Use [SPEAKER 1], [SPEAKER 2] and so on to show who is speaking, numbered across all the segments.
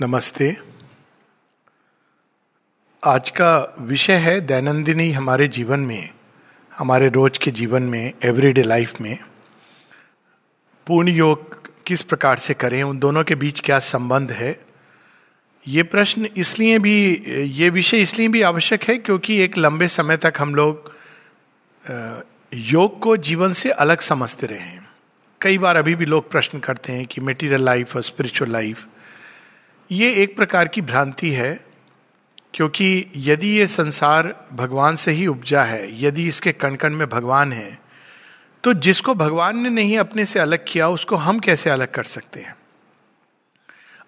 [SPEAKER 1] नमस्ते। आज का विषय है दैनंदिनी हमारे जीवन में, हमारे रोज के जीवन में एवरीडे लाइफ में। पूर्ण योग किस प्रकार से करें, उन दोनों के बीच क्या संबंध है? ये प्रश्न इसलिए भी, ये विषय इसलिए भी आवश्यक है क्योंकि एक लंबे समय तक हम लोग योग को जीवन से अलग समझते रहे हैं। कई बार अभी भी लोग प्रश्न करते हैं कि मेटीरियल लाइफ और स्पिरिचुअल लाइफ ये एक प्रकार की भ्रांति है, क्योंकि यदि ये संसार भगवान से ही उपजा है, यदि इसके कण कण में भगवान है तो जिसको भगवान ने नहीं अपने से अलग किया, उसको हम कैसे अलग कर सकते हैं?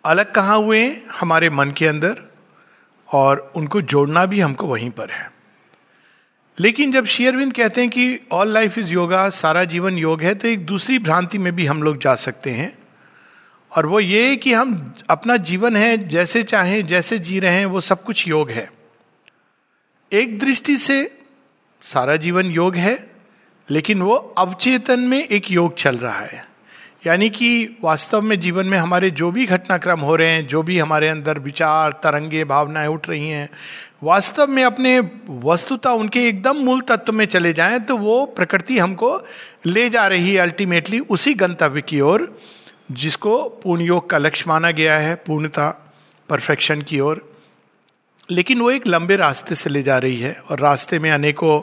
[SPEAKER 1] अलग कहाँ हुए हमारे मन के अंदर, और उनको जोड़ना भी हमको वहीं पर है। लेकिन जब शेयरविंद कहते हैं कि ऑल लाइफ इज़ योगा सारा जीवन योग है तो एक दूसरी भ्रांति में भी हम लोग जा सकते हैं और वो ये कि हम अपना जीवन है, जैसे चाहें, जैसे जी रहे हैं, वो सब कुछ योग है। एक दृष्टि से सारा जीवन योग है, लेकिन वो अवचेतन में एक योग चल रहा है। यानी कि वास्तव में जीवन में हमारे जो भी घटनाक्रम हो रहे हैं, जो भी हमारे अंदर विचार, तरंगे, भावनाएँ उठ रही हैं, वास्तव में अपने वस्तुता उनके एकदम मूल तत्व में चले जाएँ तो वो प्रकृति हमको ले जा रही है अल्टीमेटली उसी गंतव्य की ओर। जिसको पूर्ण योग का लक्ष्य माना गया है, पूर्णता परफेक्शन की ओर। लेकिन वो एक लंबे रास्ते से ले जा रही है और रास्ते में अनेकों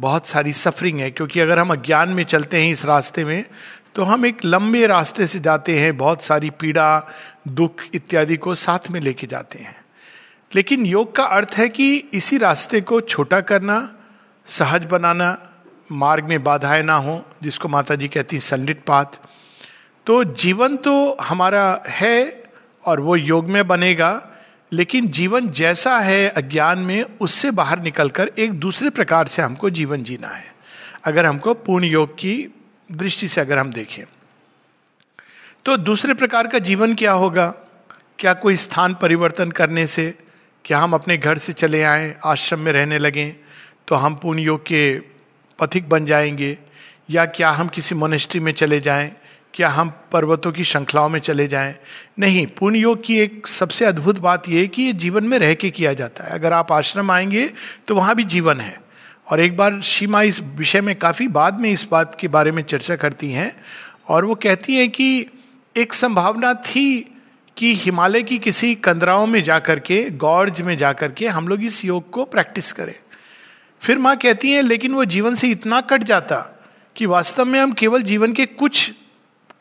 [SPEAKER 1] बहुत सारी सफरिंग है, क्योंकि अगर हम अज्ञान में चलते हैं इस रास्ते में तो हम एक लंबे रास्ते से जाते हैं, बहुत सारी पीड़ा, दुख इत्यादि को साथ में लेके जाते हैं। लेकिन योग का अर्थ है कि इसी रास्ते को छोटा करना, सहज बनाना, मार्ग में बाधाएँ ना हो, जिसको माता जी कहती संडित पाथ तो जीवन तो हमारा है और वो योग में बनेगा, लेकिन जीवन जैसा है अज्ञान में, उससे बाहर निकलकर एक दूसरे प्रकार से हमको जीवन जीना है। अगर हमको पूर्ण योग की दृष्टि से अगर हम देखें तो दूसरे प्रकार का जीवन क्या होगा? क्या कोई स्थान परिवर्तन करने से, क्या हम अपने घर से चले आए, आश्रम में रहने लगें तो हम पूर्ण योग के पथिक बन जाएँगे, या क्या हम किसी मोनेस्ट्री में चले जाएँ? क्या हम पर्वतों की श्रृंखलाओं में चले जाएँ? नहीं पूर्ण योग की एक सबसे अद्भुत बात यह है कि ये जीवन में रह के किया जाता है। अगर आप आश्रम आएँगे तो वहाँ भी जीवन है। और एक बार सीमा इस विषय में काफ़ी बाद में इस बात के बारे में चर्चा करती हैं और वो कहती है कि एक संभावना थी कि हिमालय की किसी कंदराओं में जाकर के, गॉर्ज में जाकर के हम लोग इस योग को प्रैक्टिस करें। फिर माँ कहती हैं, लेकिन वो जीवन से इतना कट जाता कि वास्तव में हम केवल जीवन के कुछ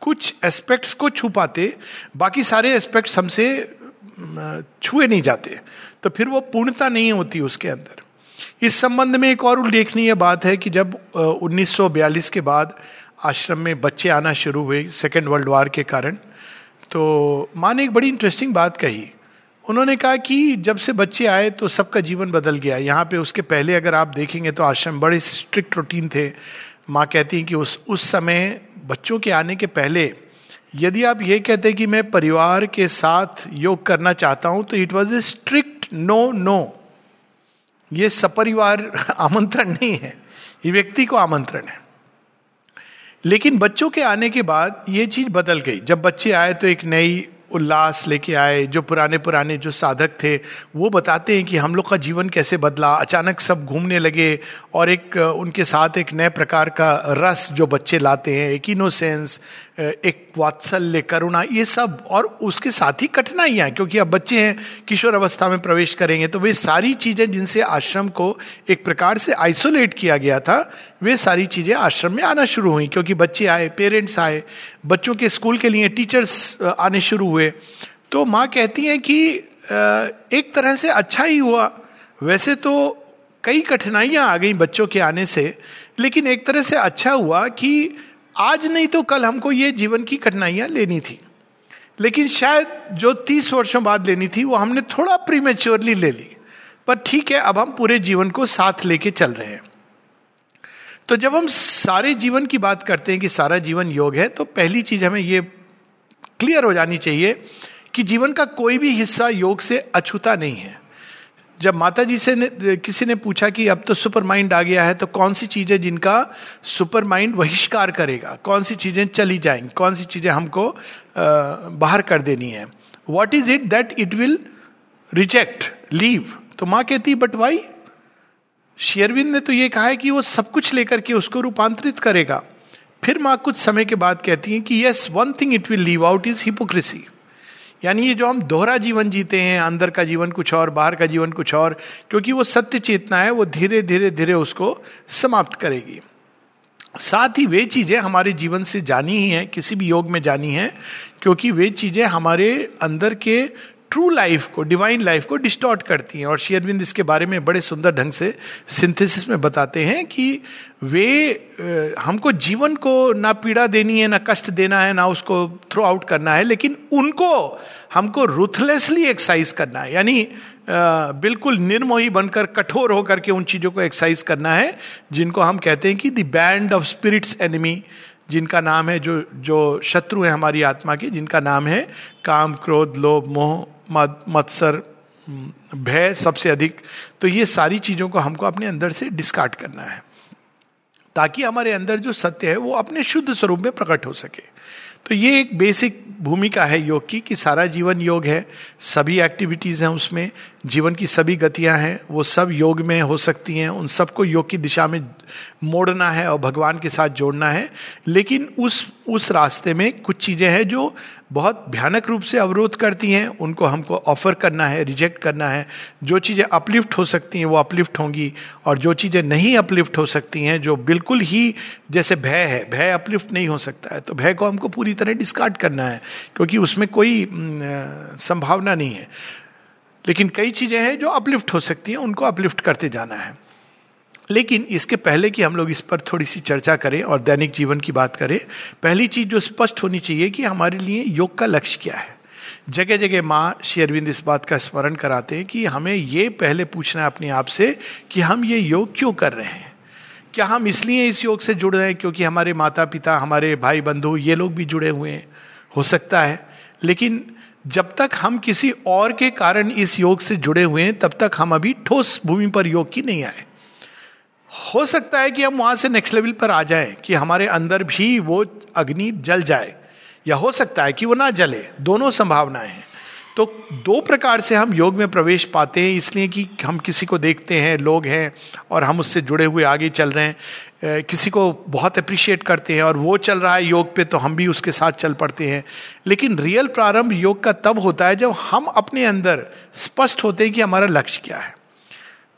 [SPEAKER 1] कुछ एस्पेक्ट्स को छू पाते, बाकी सारे एस्पेक्ट्स हमसे छुए नहीं जाते। तो फिर वो पूर्णता नहीं होती उसके अंदर। इस संबंध में एक और उल्लेखनीय बात है कि जब 1942 के बाद आश्रम में बच्चे आना शुरू हुए सेकेंड वर्ल्ड वार के कारण तो माँ ने एक बड़ी इंटरेस्टिंग बात कही। उन्होंने कहा कि जब से बच्चे आए तो सबका जीवन बदल गया। यहाँ पे उसके पहले अगर आप देखेंगे तो आश्रम बड़े स्ट्रिक्ट रूटीन थे। माँ कहती हैं कि उस उस समय बच्चों के आने के पहले, यदि आप ये कहते कि मैं परिवार के साथ योग करना चाहता हूँ तो it was a strict no no ये सपरिवार आमंत्रण नहीं है। ये व्यक्ति को आमंत्रण है। लेकिन बच्चों के आने के बाद ये चीज़ बदल गई। जब बच्चे आए तो एक नई उल्लास लेके आए, जो पुराने पुराने जो साधक थे, वो बताते हैं कि हम लोग का जीवन कैसे बदला। अचानक सब घूमने लगे और एक, उनके साथ एक नए प्रकार का रस जो बच्चे लाते हैं, एक इनोसेंस एक वात्सल्य, करुणा, ये सब और उसके साथ ही कठिनाइयाँ, क्योंकि अब बच्चे हैं, किशोर अवस्था में प्रवेश करेंगे तो वे सारी चीज़ें जिनसे आश्रम को एक प्रकार से आइसोलेट किया गया था, वे सारी चीज़ें आश्रम में आना शुरू हुई, क्योंकि बच्चे आए पेरेंट्स आए, बच्चों के स्कूल के लिए टीचर्स आने शुरू हुए। तो माँ कहती हैं कि एक तरह से अच्छा ही हुआ। वैसे तो कई कठिनाइयाँ आ गई बच्चों के आने से, लेकिन एक तरह से अच्छा हुआ कि आज नहीं तो कल हमको ये जीवन की कठिनाइयाँ लेनी थी। लेकिन शायद जो तीस वर्षों बाद लेनी थी, वो हमने थोड़ा प्रीमेच्योरली ले ली। पर ठीक है, अब हम पूरे जीवन को साथ लेके चल रहे हैं। तो जब हम सारे जीवन की बात करते हैं कि सारा जीवन योग है तो पहली चीज़ हमें ये क्लियर हो जानी चाहिए कि जीवन का कोई भी हिस्सा योग से अछूता नहीं है। जब माता जी से किसी ने पूछा कि अब तो सुपर माइंड आ गया है तो कौन सी चीज़ें जिनका सुपर माइंड बहिष्कार करेगा? कौन सी चीज़ें चली जाएँगी? कौन सी चीज़ें हमको आ, बाहर कर देनी है? What is it that it will reject leave तो माँ कहती बट वाई शेयरविंद ने तो ये कहा है कि वो सब कुछ लेकर के उसको रूपांतरित करेगा। फिर माँ कुछ समय के बाद कहती हैं कि yes one thing it will leave out is hypocrisy यानी ये जो हम दोहरा जीवन जीते हैं, अंदर का जीवन कुछ और, बाहर का जीवन कुछ और, क्योंकि वो सत्य चेतना है, वो धीरे धीरे धीरे उसको समाप्त करेगी। साथ ही वे चीज़ें हमारे जीवन से जानी ही है, किसी भी योग में जानी है, क्योंकि वे चीज़ें हमारे अंदर के ट्रू लाइफ को डिवाइन लाइफ को डिस्टॉर्ट करती हैं। और शेयरबिंद इसके बारे में बड़े सुंदर ढंग से सिंथेसिस में बताते हैं कि वे हमको जीवन को ना पीड़ा देनी है, ना कष्ट देना है, ना उसको थ्रो आउट करना है, लेकिन उनको, हमको रुथलेसली एक्सरसाइज करना है। यानी बिल्कुल निर्मोही बनकर, कठोर होकर के उन चीज़ों को एक्सरसाइज करना है, जिनको हम कहते हैं कि the band of spirits enemy जिनका नाम है, जो जो शत्रु है हमारी आत्मा के, जिनका नाम है काम, क्रोध, लोभ, मोह मत्सर भय सबसे अधिक। तो ये सारी चीज़ों को हमको अपने अंदर से डिस्कार्ड करना है। ताकि हमारे अंदर जो सत्य है, वो अपने शुद्ध स्वरूप में प्रकट हो सके। तो ये एक बेसिक भूमिका है योग की, कि सारा जीवन योग है, सभी एक्टिविटीज़ हैं उसमें जीवन की सभी गतियाँ हैं, वो सब योग में हो सकती हैं, उन सबको योग की दिशा में मोड़ना है और भगवान के साथ जोड़ना है। लेकिन उस उस रास्ते में कुछ चीज़ें हैं जो बहुत भयानक रूप से अवरोध करती हैं, उनको हमको ऑफ़र करना है रिजेक्ट करना है। जो चीज़ें अपलिफ्ट हो सकती हैं, वो अपलिफ्ट होंगी, और जो चीज़ें नहीं अपलिफ्ट हो सकती हैं, जो बिल्कुल ही जैसे भय है, भय अपलिफ्ट नहीं हो सकता है तो भय को हमको पूरी तरह डिस्कार्ड करना है, क्योंकि उसमें कोई संभावना नहीं है। लेकिन कई चीज़ें हैं जो अपलिफ्ट हो सकती हैं, उनको अपलिफ्ट करते जाना है। लेकिन इसके पहले कि हम लोग इस पर थोड़ी सी चर्चा करें और दैनिक जीवन की बात करें, पहली चीज़ जो स्पष्ट होनी चाहिए कि हमारे लिए योग का लक्ष्य क्या है। जगह जगह माँ श्री अरविंद इस बात का स्मरण कराते हैं कि हमें ये पहले पूछना है अपने आप से कि हम ये योग क्यों कर रहे हैं? क्या हम इसलिए इस योग से जुड़ रहे हैं क्योंकि हमारे माता पिता हमारे भाई बंधु ये लोग भी जुड़े हुए हैं? हो सकता है। लेकिन जब तक हम किसी और के कारण इस योग से जुड़े हुए हैं, तब तक हम अभी ठोस भूमि पर योग की नहीं आए। हो सकता है कि हम वहाँ से नेक्स्ट लेवल पर आ जाए, कि हमारे अंदर भी वो अग्नि जल जाए, या हो सकता है कि वो ना जले। दोनों संभावनाएँ हैं। तो दो प्रकार से हम योग में प्रवेश पाते हैं, इसलिए कि हम किसी को देखते हैं, लोग हैं, और हम उससे जुड़े हुए आगे चल रहे हैं। किसी को बहुत अप्रिशिएट करते हैं और वो चल रहा है योग पे तो हम भी उसके साथ चल पड़ते हैं। लेकिन रियल प्रारंभ योग का तब होता है जब हम अपने अंदर स्पष्ट होते हैं कि हमारा लक्ष्य क्या है।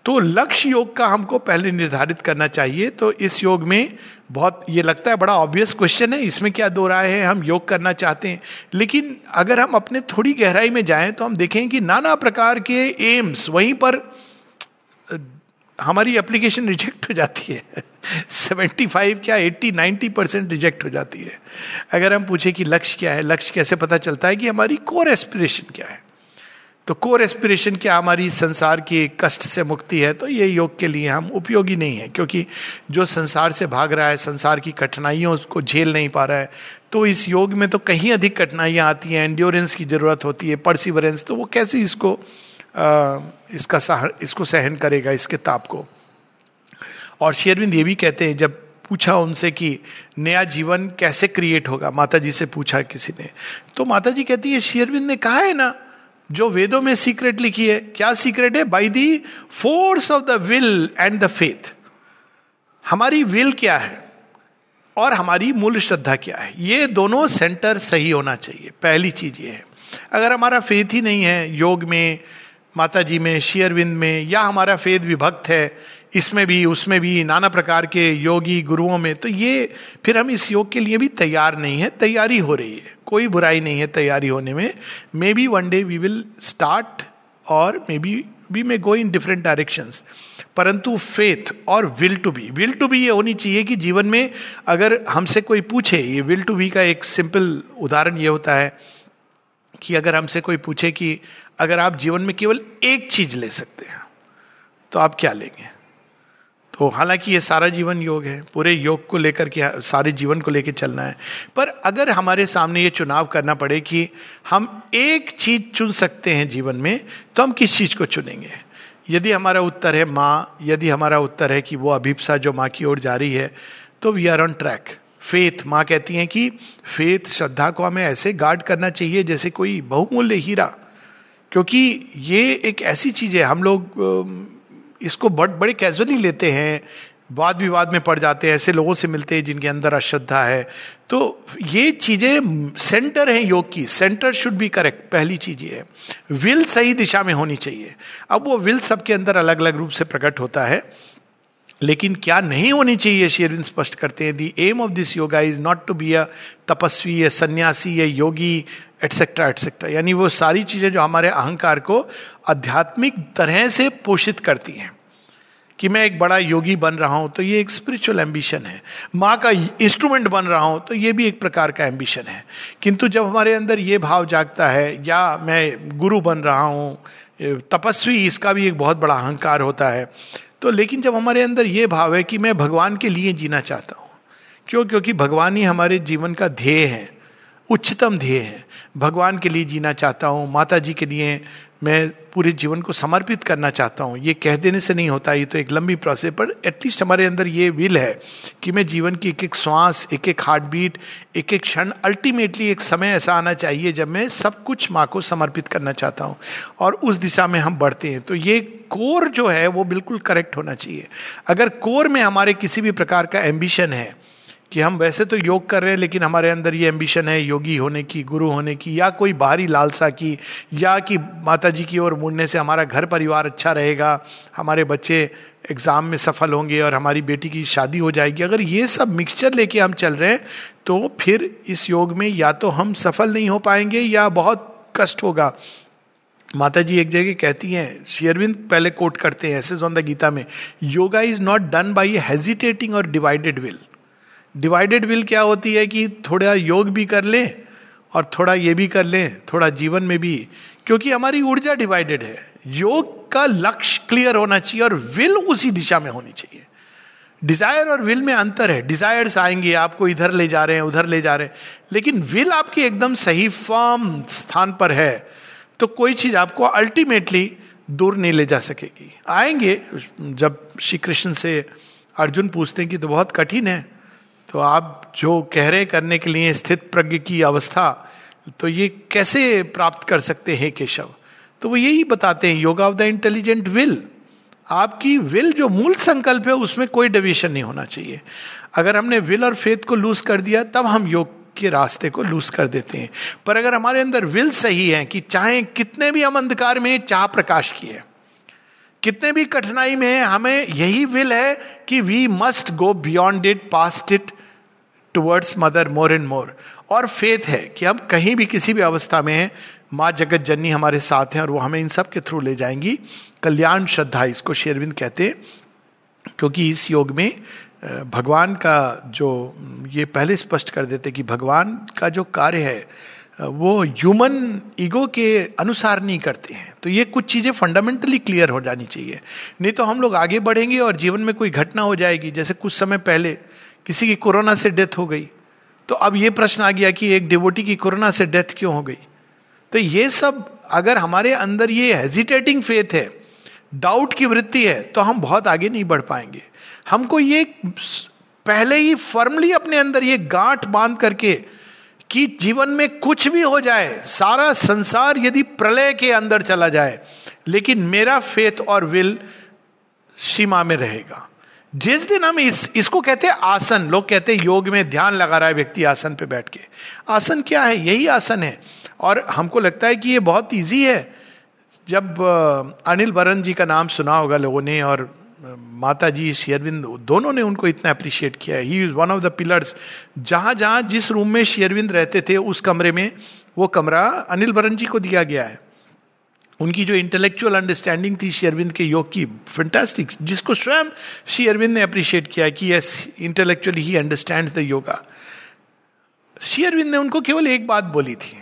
[SPEAKER 1] तो लक्ष्य योग का हमको पहले निर्धारित करना चाहिए। तो इस योग में बहुत, ये लगता है बड़ा ऑब्वियस क्वेश्चन है, इसमें क्या दो राय है, हम योग करना चाहते हैं। लेकिन अगर हम अपने थोड़ी गहराई में जाएँ तो हम देखें कि नाना प्रकार के एम्स वहीं पर हमारी एप्लीकेशन रिजेक्ट हो जाती है। सेवेंटी फाइव क्या एट्टी नाइन्टी परसेंट रिजेक्ट हो जाती है। अगर हम पूछे कि लक्ष्य क्या है, लक्ष्य कैसे पता चलता है कि हमारी कोर एस्पिरेशन क्या है? तो कोर एस्पिरेशन क्या हमारी संसार की कष्ट से मुक्ति है? तो ये योग के लिए हम उपयोगी नहीं है, क्योंकि जो संसार से भाग रहा है, संसार की कठिनाइयों को झेल नहीं पा रहा है तो इस योग में तो कहीं अधिक कठिनाइयाँ आती हैं एंड्योरेंस की ज़रूरत होती है परसिवरेंस तो वो कैसे इसको इसका सह, इसको सहन करेगा इसके ताप को। और शेरविंद ये भी कहते हैं जब पूछा उनसे कि नया जीवन कैसे क्रिएट होगा माता जी से पूछा किसी ने तो माता जी कहती है शेरविंद ने कहा है ना जो वेदों में सीक्रेट लिखी है क्या सीक्रेट है? By the force of the will and the faith हमारी विल क्या है? और हमारी मूल श्रद्धा क्या है? ये दोनों सेंटर सही होना चाहिए। पहली चीज़ ये है। अगर हमारा फेथ ही नहीं है योग में माता जी में, शेयरविंद में, या हमारा फेद विभक्त है, इसमें भी, उसमें भी, नाना प्रकार के योगी गुरुओं में तो ये फिर हम इस योग के लिए भी तैयार नहीं है, तैयारी हो रही है। कोई बुराई नहीं है तैयारी होने में। Maybe one day we will start और maybe we may go in different direction परंतु फेथ और will to be will to be ये होनी चाहिए कि जीवन में अगर हमसे कोई पूछे, ये विल टू बी का एक सिंपल उदाहरण ये होता है कि अगर हमसे कोई पूछे कि अगर आप जीवन में केवल एक चीज़ ले सकते हैं तो आप क्या लेंगे? तो हालाँकि ये सारा जीवन योग है, पूरे योग को लेकर के, सारे जीवन को लेकर चलना है। पर अगर हमारे सामने ये चुनाव करना पड़े कि हम एक चीज़ चुन सकते हैं जीवन में तो हम किस चीज़ को चुनेंगे? यदि हमारा उत्तर है माँ, यदि हमारा उत्तर है कि वो अभिप्सा जो माँ की ओर जा रही है तो we are on track faith माँ कहती हैं कि फेथ श्रद्धा को हमें ऐसे गार्ड करना चाहिए जैसे कोई बहुमूल्य हीरा क्योंकि ये एक ऐसी चीज़ है हम लोग इसको बड़, बड़े कैजुअली लेते हैं वाद विवाद में पड़ जाते हैं ऐसे लोगों से मिलते हैं जिनके अंदर अश्रद्धा है। तो ये चीज़ें सेंटर हैं योग की सेंटर शुड बी करेक्ट पहली चीज़ ये है। विल सही दिशा में होनी चाहिए। अब वो विल सबके अंदर अलग अलग रूप से प्रकट होता है लेकिन क्या नहीं होनी चाहिए शेरविन स्पष्ट करते हैं the M of this yoga is not to be a तपस्वी या सन्यासी या योगी एटसेट्रा एटसेट्रा यानी वो सारी चीज़ें जो हमारे अहंकार को आध्यात्मिक तरह से पोषित करती हैं। कि मैं एक बड़ा योगी बन रहा हूँ तो ये एक स्पिरिचुअल एम्बिशन है। माँ का इंस्ट्रूमेंट बन रहा हूँ तो ये भी एक प्रकार का एम्बिशन है। किंतु जब हमारे अंदर ये भाव जागता है, या मैं गुरु बन रहा हूँ तपस्वी, इसका भी एक बहुत बड़ा अहंकार होता है। तो लेकिन जब हमारे अंदर ये भाव है कि मैं भगवान के लिए जीना चाहता हूँ, क्यों? क्योंकि भगवान ही हमारे जीवन का ध्येय है। उच्चतम ध्येय है। भगवान के लिए जीना चाहता हूँ माता जी के लिए मैं पूरे जीवन को समर्पित करना चाहता हूँ। ये कह देने से नहीं होता, ये तो एक लंबी प्रोसेस पर एटलीस्ट हमारे अंदर ये विल है कि मैं जीवन की एक एक श्वास एक एक हार्ट बीट एक एक क्षण अल्टीमेटली एक समय ऐसा आना चाहिए जब मैं सब कुछ माँ को समर्पित करना चाहता हूँ और उस दिशा में हम बढ़ते हैं। तो ये कोर जो है वो बिल्कुल करेक्ट होना चाहिए। अगर कोर में हमारे किसी भी प्रकार का एम्बिशन है कि हम वैसे तो योग कर रहे हैं, लेकिन हमारे अंदर ये एम्बिशन है योगी होने की, गुरु होने की, या कोई बाहरी लालसा की, या कि माता जी की ओर मुड़ने से हमारा घर परिवार अच्छा रहेगा, हमारे बच्चे एग्ज़ाम में सफल होंगे और हमारी बेटी की शादी हो जाएगी। अगर ये सब मिक्सचर लेके हम चल रहे हैं तो फिर इस योग में या तो हम सफल नहीं हो पाएँगे या बहुत कष्ट होगा। माता जी एक जगह कहती हैं शेयरविंद पहले कोट करते हैं, ऐसे द गीता में yoga is not done by hesitating और डिवाइडेड विल डिवाइडेड विल क्या होती है कि थोड़ा योग भी कर ले और थोड़ा ये भी कर ले, थोड़ा जीवन में भी, क्योंकि हमारी ऊर्जा डिवाइडेड है। योग का लक्ष्य क्लियर होना चाहिए और विल उसी दिशा में होनी चाहिए। डिज़ायर और विल में अंतर है। डिजायर्स आएँगे, आपको इधर ले जा रहे हैं, उधर ले जा रहे हैं। लेकिन विल आपकी एकदम सही फॉर्म स्थान पर है तो कोई चीज़ आपको अल्टीमेटली दूर नहीं ले जा सकेगी। आएँगे, जब श्री कृष्ण से अर्जुन पूछते हैं कि तो बहुत कठिन है तो आप जो कह रहे करने के लिए स्थित प्रज्ञ की अवस्था तो ये कैसे प्राप्त कर सकते हैं केशव? तो वो यही बताते हैं yoga of the intelligent will आपकी विल जो मूल संकल्प है, उसमें कोई डेविएशन नहीं होना चाहिए। अगर हमने विल और फेथ को लूज कर दिया, तब हम योग के रास्ते को लूज कर देते हैं। पर अगर हमारे अंदर विल सही है कि चाहे कितने भी हम अंधकार में चाह प्रकाश की है कितने भी कठिनाई में हमें यही विल है कि we must go beyond it past it towards mother more and more और फेथ है कि हम कहीं भी किसी भी अवस्था में हैं, माँ जगत जननी हमारे साथ हैं और वो हमें इन सब के थ्रू ले जाएँगी। कल्याण श्रद्धा इसको शेरविंद कहते हैं, क्योंकि इस योग में भगवान का जो, ये पहले स्पष्ट कर देते कि भगवान का जो कार्य है वो ह्यूमन ईगो के अनुसार नहीं करते हैं। तो ये कुछ चीज़ें फंडामेंटली क्लियर हो जानी चाहिए। नहीं तो हम लोग आगे बढ़ेंगे और जीवन में कोई घटना हो जाएगी, जैसे कुछ समय पहले किसी की कोरोना से डेथ हो गई। तो अब ये प्रश्न आ गया कि एक डिवोटी की कोरोना से डेथ क्यों हो गई? तो ये सब, अगर हमारे अंदर ये हेजिटेटिंग फेथ है डाउट की वृत्ति है तो हम बहुत आगे नहीं बढ़ पाएँगे। हमको ये पहले ही फर्मली अपने अंदर ये गांठ बाँध करके कि जीवन में कुछ भी हो जाए, सारा संसार यदि प्रलय के अंदर चला जाए, लेकिन मेरा फेथ और विल सीमा में रहेगा। जिस दिन हम इस, इसको कहते हैं आसन, लोग कहते हैं योग में ध्यान लगा रहा है व्यक्ति आसन पे बैठ के। आसन क्या है? यही आसन है। और हमको लगता है कि ये बहुत इजी है। जब अनिल बरन जी का नाम सुना होगा लोगों ने और माता जी शेयरविंद दोनों ने उनको इतना अप्रिशिएट किया है। He is one of the pillars जहाँ जहाँ जिस रूम में शेयरविंद रहते थे, उस कमरे में वो कमरा अनिल बरन जी को दिया गया है। उनकी जो इंटेलेक्चुअल अंडरस्टैंडिंग थी शेयरविंद के योग की फंटेस्टिक जिसको स्वयं श्री अरविंद ने अप्रिशिएट किया कि yes intellectually he understand the yoga Shri Aurobindo ने उनको केवल एक बात बोली थी।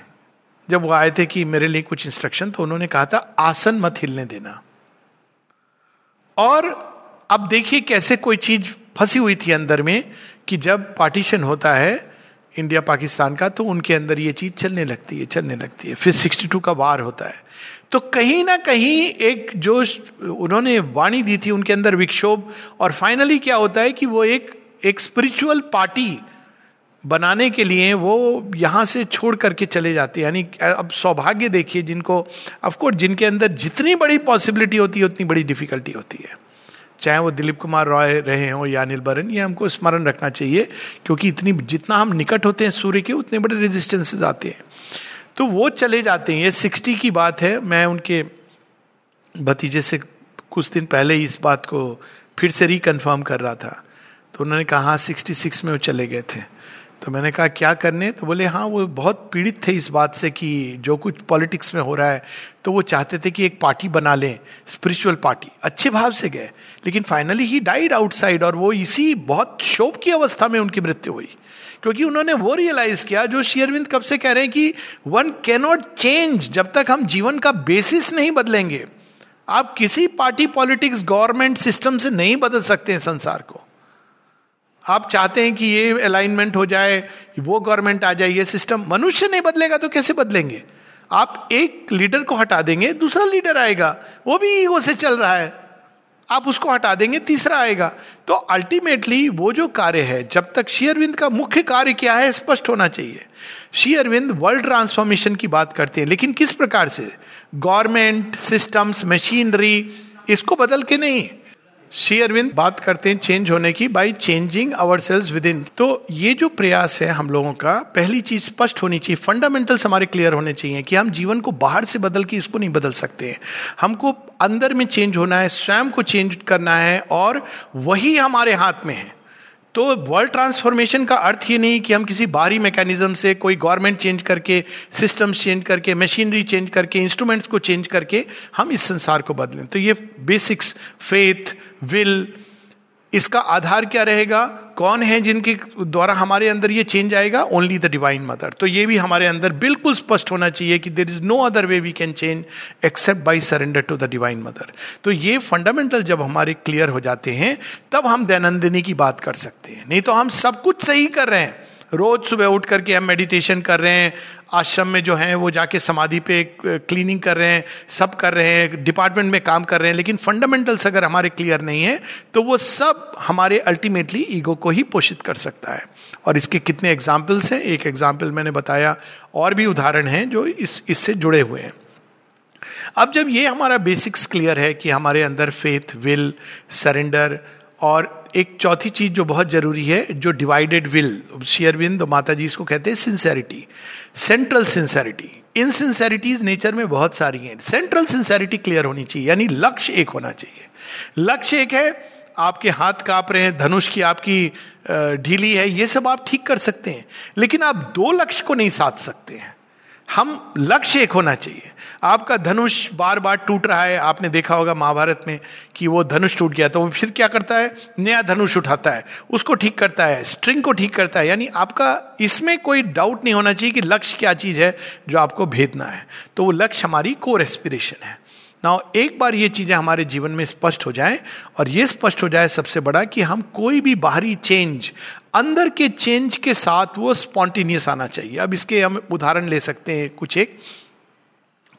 [SPEAKER 1] जब वो आए थे कि मेरे लिए कुछ इंस्ट्रक्शन तो उन्होंने कहा था, आसन मत हिलने देना। और अब देखिए कैसे कोई चीज़ फंसी हुई थी अंदर में कि जब पार्टीशन होता है इंडिया पाकिस्तान का तो उनके अंदर ये चीज़ चलने लगती है, चलने लगती है। फिर 62 का वार होता है। तो कहीं ना कहीं एक जो उन्होंने वाणी दी थी, उनके अंदर विक्षोभ, और फाइनली क्या होता है कि वो एक एक स्पिरिचुअल पार्टी बनाने के लिए वो यहाँ से छोड़ करके चले जाते हैं। यानी अब सौभाग्य देखिए जिनको ऑफकोर्स जिनके अंदर जितनी बड़ी पॉसिबिलिटी होती है, उतनी बड़ी डिफिकल्टी होती है। चाहे वो दिलीप कुमार रॉय रहे हो या अनिल बरन, ये हमको स्मरण रखना चाहिए, क्योंकि इतनी, जितना हम निकट होते हैं सूर्य के, उतने बड़े रेजिस्टेंसेज आते हैं। तो वो चले जाते हैं। ये सिक्सटी की बात है। मैं उनके भतीजे से कुछ दिन पहले ही इस बात को फिर से रिकन्फर्म कर रहा था। तो उन्होंने कहा हाँ सिक्सटी सिक्स में वो चले गए थे। तो मैंने कहा, क्या करने? तो बोले हाँ वो बहुत पीड़ित थे इस बात से कि जो कुछ पॉलिटिक्स में हो रहा है तो वो चाहते थे कि एक पार्टी बना लें स्पिरिचुअल पार्टी अच्छे भाव से गए। लेकिन फाइनली ही डाइड आउटसाइड और वो इसी बहुत शोभ की अवस्था में उनकी मृत्यु हुई। क्योंकि उन्होंने वो रियलाइज़ किया जो शेयरविंद कब से कह रहे हैं कि वन कैनॉट चेंज जब तक हम जीवन का बेसिस नहीं बदलेंगे। आप किसी पार्टी पॉलिटिक्स गवर्नमेंट सिस्टम से नहीं बदल सकते हैं संसार को। आप चाहते हैं कि ये अलाइनमेंट हो जाए, वो गवर्नमेंट आ जाए, ये सिस्टम मनुष्य नहीं बदलेगा तो कैसे बदलेंगे? आप एक लीडर को हटा देंगे, दूसरा लीडर आएगा, वो भी ईगो से चल रहा है। आप उसको हटा देंगे, तीसरा आएगा। तो अल्टीमेटली वो जो कार्य है, जब तक शेयरविंद का मुख्य कार्य क्या है, स्पष्ट होना चाहिए। शेयरविंद वर्ल्ड ट्रांसफॉर्मेशन की बात करते हैं, लेकिन किस प्रकार से? गवर्नमेंट सिस्टम्स मशीनरी इसको बदल के नहीं। श्री अरविंद बात करते हैं चेंज होने की by changing our selves within तो ये जो प्रयास है हम लोगों का, पहली चीज़ स्पष्ट होनी चाहिए फंडामेंटल्स हमारे क्लियर होने चाहिए कि हम जीवन को बाहर से बदल के इसको नहीं बदल सकते हैं। हमको अंदर में चेंज होना है, स्वयं को चेंज करना है और वही हमारे हाथ में है। तो वर्ल्ड ट्रांसफॉर्मेशन का अर्थ ये नहीं कि हम किसी बाहरी मैकेनिज्म से कोई गवर्नमेंट चेंज करके सिस्टम्स चेंज करके मशीनरी चेंज करके इंस्ट्रूमेंट्स को चेंज करके हम इस संसार को बदलें। तो ये बेसिक्स फेथ विल इसका आधार क्या रहेगा? कौन है जिनके द्वारा हमारे अंदर ये चेंज आएगा? ओनली द डिवाइन मदर तो ये भी हमारे अंदर बिल्कुल स्पष्ट होना चाहिए कि there is no other way we can change except by surrender to the divine mother तो ये फंडामेंटल जब हमारे क्लियर हो जाते हैं, तब हम दैनंदिनी की बात कर सकते हैं। नहीं तो हम सब कुछ सही कर रहे हैं। रोज सुबह उठ करके हम मेडिटेशन कर रहे हैं, आश्रम में जो हैं वो जाके समाधि पे क्लीनिंग कर रहे हैं, सब कर रहे हैं डिपार्टमेंट में काम कर रहे हैं, लेकिन फंडामेंटल्स अगर हमारे क्लियर नहीं है तो वो सब हमारे अल्टीमेटली ईगो को ही पोषित कर सकता है। और इसके कितने एग्जाम्पल्स हैं? एक एग्ज़ाम्पल मैंने बताया, और भी उदाहरण हैं जो इस, इससे जुड़े हुए हैं। अब जब ये हमारा बेसिक्स क्लियर है कि हमारे अंदर फेथ विल सरेंडर और एक चौथी चीज़ जो बहुत ज़रूरी है, जो डिवाइडेड विल शेयरविंद माता जी इसको कहते हैं sincerity central sincerity insincerities nature में बहुत सारी हैं। सेंट्रल सिंसेरिटी क्लियर होनी चाहिए, यानी लक्ष्य एक होना चाहिए। लक्ष्य एक है, आपके हाथ काँप रहे हैं, धनुष की आपकी ढीली है, ये सब आप ठीक कर सकते हैं। लेकिन आप दो लक्ष्य को नहीं साध सकते हैं। हम लक्ष्य एक होना चाहिए। आपका धनुष बार बार टूट रहा है। आपने देखा होगा महाभारत में कि वो धनुष टूट गया तो वो फिर क्या करता है? नया धनुष उठाता है। उसको ठीक करता है स्ट्रिंग को ठीक करता है। यानी आपका इसमें कोई डाउट नहीं होना चाहिए कि लक्ष्य क्या चीज़ है जो आपको भेदना है। तो वो लक्ष्य हमारी कोर एस्पिरेशन है। ना एक बार ये चीज़ें हमारे जीवन में स्पष्ट हो जाए और ये स्पष्ट हो जाए सबसे बड़ा कि हम कोई भी बाहरी चेंज अंदर के चेंज के साथ वो स्पॉन्टेनियस आना चाहिए। अब इसके हम उदाहरण ले सकते हैं कुछ एक।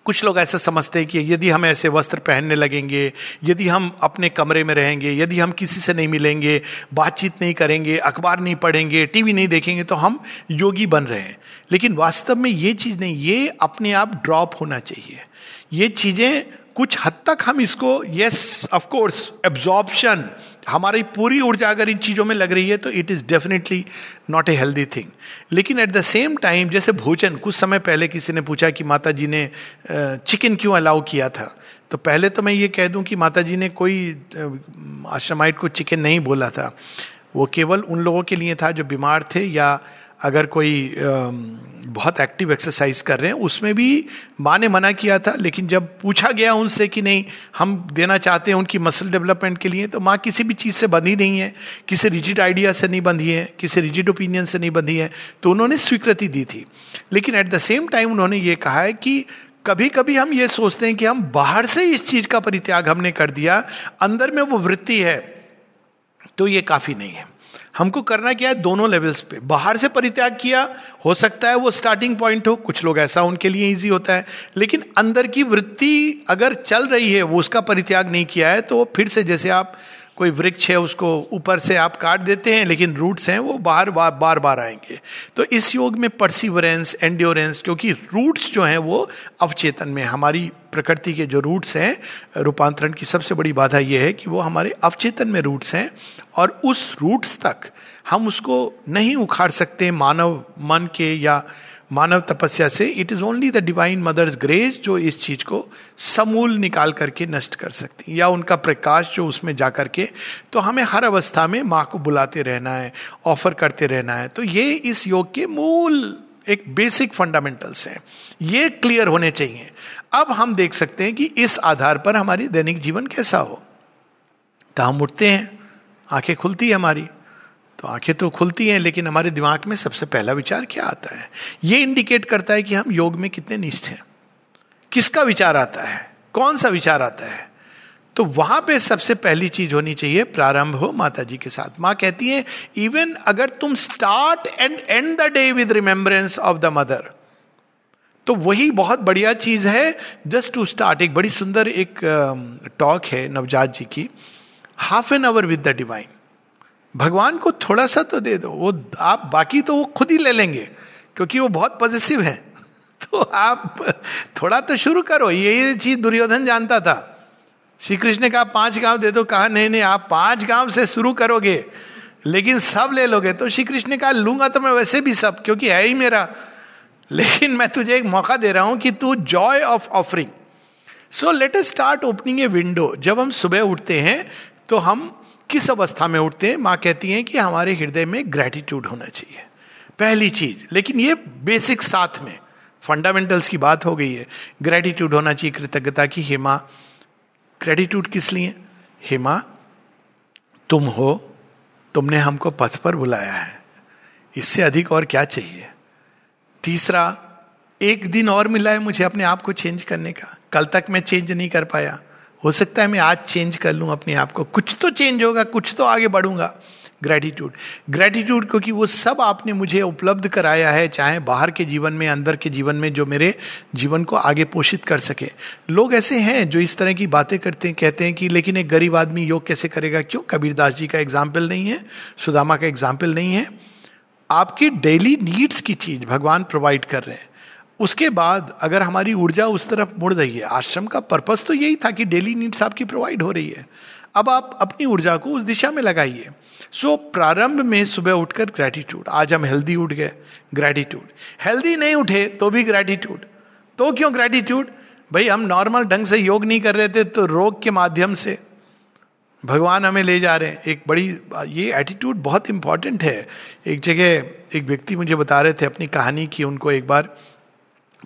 [SPEAKER 1] कुछ लोग ऐसा समझते हैं कि यदि हम ऐसे वस्त्र पहनने लगेंगे, यदि हम अपने कमरे में रहेंगे, यदि हम किसी से नहीं मिलेंगे, बातचीत नहीं करेंगे, अखबार नहीं पढ़ेंगे, टीवी नहीं देखेंगे तो हम योगी बन रहे हैं। लेकिन वास्तव में ये चीज़ नहीं, ये अपने आप ड्रॉप होना चाहिए। ये चीज़ें कुछ हद तक हम इसको यस ऑफ़ कोर्स एब्जॉर्प्शन हमारी पूरी ऊर्जा अगर इन चीज़ों में लग रही है तो it is definitely not a healthy thing लेकिन एट द सेम टाइम जैसे भोजन, कुछ समय पहले किसी ने पूछा कि माता जी ने चिकन क्यों अलाउ किया था? तो पहले तो मैं ये कह दूँ कि माता जी ने कोई आश्रमाइट को चिकन नहीं बोला था। वो केवल उन लोगों के लिए था जो बीमार थे या अगर कोई बहुत एक्टिव एक्सरसाइज कर रहे हैं, उसमें भी माँ ने मना किया था, लेकिन जब पूछा गया उनसे कि नहीं, हम देना चाहते हैं उनकी मसल डेवलपमेंट के लिए तो माँ किसी भी चीज़ से बंधी नहीं है, किसी रिजिड आइडिया से नहीं बंधी है, किसी रिजिड ओपिनियन से नहीं बंधी है तो उन्होंने स्वीकृति दी थी। लेकिन एट द सेम टाइम उन्होंने ये कहा है कि कभी कभी हम ये सोचते हैं कि हम बाहर से इस चीज़ का परित्याग हमने कर दिया, अंदर में वो वृत्ति है तो ये काफ़ी नहीं है। हमको करना क्या है? दोनों लेवल्स पे। बाहर से परित्याग किया, हो सकता है वो स्टार्टिंग पॉइंट हो, कुछ लोग ऐसा उनके लिए इजी होता है। लेकिन अंदर की वृत्ति अगर चल रही है, वो उसका परित्याग नहीं किया है तो फिर से जैसे आप कोई वृक्ष है, उसको ऊपर से आप काट देते हैं, लेकिन रूट्स हैं, वो बाहर बार बार बार आएँगे। तो इस योग में परसिवरेंस एंड्योरेंस क्योंकि रूट्स जो हैं, वो अवचेतन में हमारी प्रकृति के जो रूट्स हैं, रूपांतरण की सबसे बड़ी बाधा ये है कि वो हमारे अवचेतन में रूट्स हैं, और उस रूट्स तक हम उसको नहीं उखाड़ सकते मानव, मन के या मानव तपस्या से it is only the divine mother's grace जो इस चीज़ को समूल निकाल करके नष्ट कर सकती या उनका प्रकाश जो उसमें जा करके तो हमें हर अवस्था में माँ को बुलाते रहना है ऑफ़र करते रहना है। तो ये इस योग के मूल एक बेसिक फंडामेंटल्स हैं। ये क्लियर होने चाहिए। अब हम देख सकते हैं कि इस आधार पर हमारी दैनिक जीवन कैसा हो। तो हम उठते हैं, आँखें खुलती है हमारी। तो आँखें तो खुलती हैं, लेकिन हमारे दिमाग में सबसे पहला विचार क्या आता है? ये इंडिकेट करता है कि हम योग में कितने निष्ठ हैं। किसका विचार आता है? कौन सा विचार आता है? तो वहाँ पे सबसे पहली चीज़ होनी चाहिए, प्रारंभ हो माता जी के साथ। माँ कहती है इवन अगर तुम start and end the day with remembrance of the mother तो वही बहुत बढ़िया चीज़ है जस्ट टू स्टार्ट एक बड़ी सुंदर एक टॉक है नवजात जी की। Half an hour with the divine भगवान को थोड़ा सा तो दे दो, वो आप बाकी तो वो खुद ही ले लेंगे, क्योंकि वो बहुत पॉजिटिव है। तो आप थोड़ा तो शुरू करो, ये चीज़ दुर्योधन जानता था। श्री कृष्ण ने कहा, पाँच गाँव दे दो, कहा, नहीं नहीं, आप पाँच गाँव से शुरू करोगे, लेकिन सब ले लोगे। तो श्री कृष्ण ने कहा, लूँगा तो मैं वैसे भी सब, क्योंकि है ही मेरा। लेकिन मैं तुझे एक मौका दे रहा हूँ कि तू joy of offering so let start opening a window जब हम सुबह उठते हैं तो हम किस अवस्था में उठते हैं? माँ कहती हैं कि हमारे हृदय में ग्रेटिट्यूड होना चाहिए। पहली चीज़, लेकिन ये बेसिक साथ में फंडामेंटल्स की बात हो गई है। ग्रेटिट्यूड होना चाहिए, कृतज्ञता की। हेमा ग्रेटिट्यूड किस लिए? हेमा तुम हो, तुमने हमको पथ पर बुलाया है। इससे अधिक और क्या चाहिए? तीसरा, एक दिन और मिला है मुझे अपने आप को चेंज करने का। कल तक मैं चेंज नहीं कर पाया। हो सकता है मैं आज चेंज कर लूँ अपने आप को। कुछ तो चेंज होगा, कुछ तो आगे बढ़ूँगा। ग्रेटिट्यूड ग्रेटिट्यूड क्योंकि वो सब आपने मुझे उपलब्ध कराया है, चाहे बाहर के जीवन में, अंदर के जीवन में, जो मेरे जीवन को आगे पोषित कर सके। लोग ऐसे हैं जो इस तरह की बातें करते हैं, कहते हैं कि, लेकिन एक गरीब आदमी योग कैसे करेगा? क्यों? कबीरदास जी का एग्ज़ाम्पल नहीं है, सुदामा का एग्ज़ाम्पल नहीं है। आपकी डेली नीड्स की चीज़ भगवान प्रोवाइड कर रहे हैं। उसके बाद अगर हमारी ऊर्जा उस तरफ़ मुड़ रही है आश्रम का पर्पस तो यही था कि डेली नीड्स आपकी प्रोवाइड हो रही है। अब आप अपनी ऊर्जा को उस दिशा में लगाइए। सो so, प्रारंभ में सुबह उठकर ग्रेटिट्यूड आज हम हेल्दी उठ गए। ग्रेटिट्यूड हेल्दी नहीं उठे तो भी ग्रेटिट्यूड तो क्यों ग्रेटिट्यूड भाई हम नॉर्मल ढंग से योग नहीं कर रहे थे तो रोग के माध्यम से। भगवान हमें ले जा रहे हैं। एक बड़ी ये एटीट्यूड बहुत इंपॉर्टेंट है। एक जगह एक व्यक्ति मुझे बता रहे थे अपनी कहानी की उनको एक बार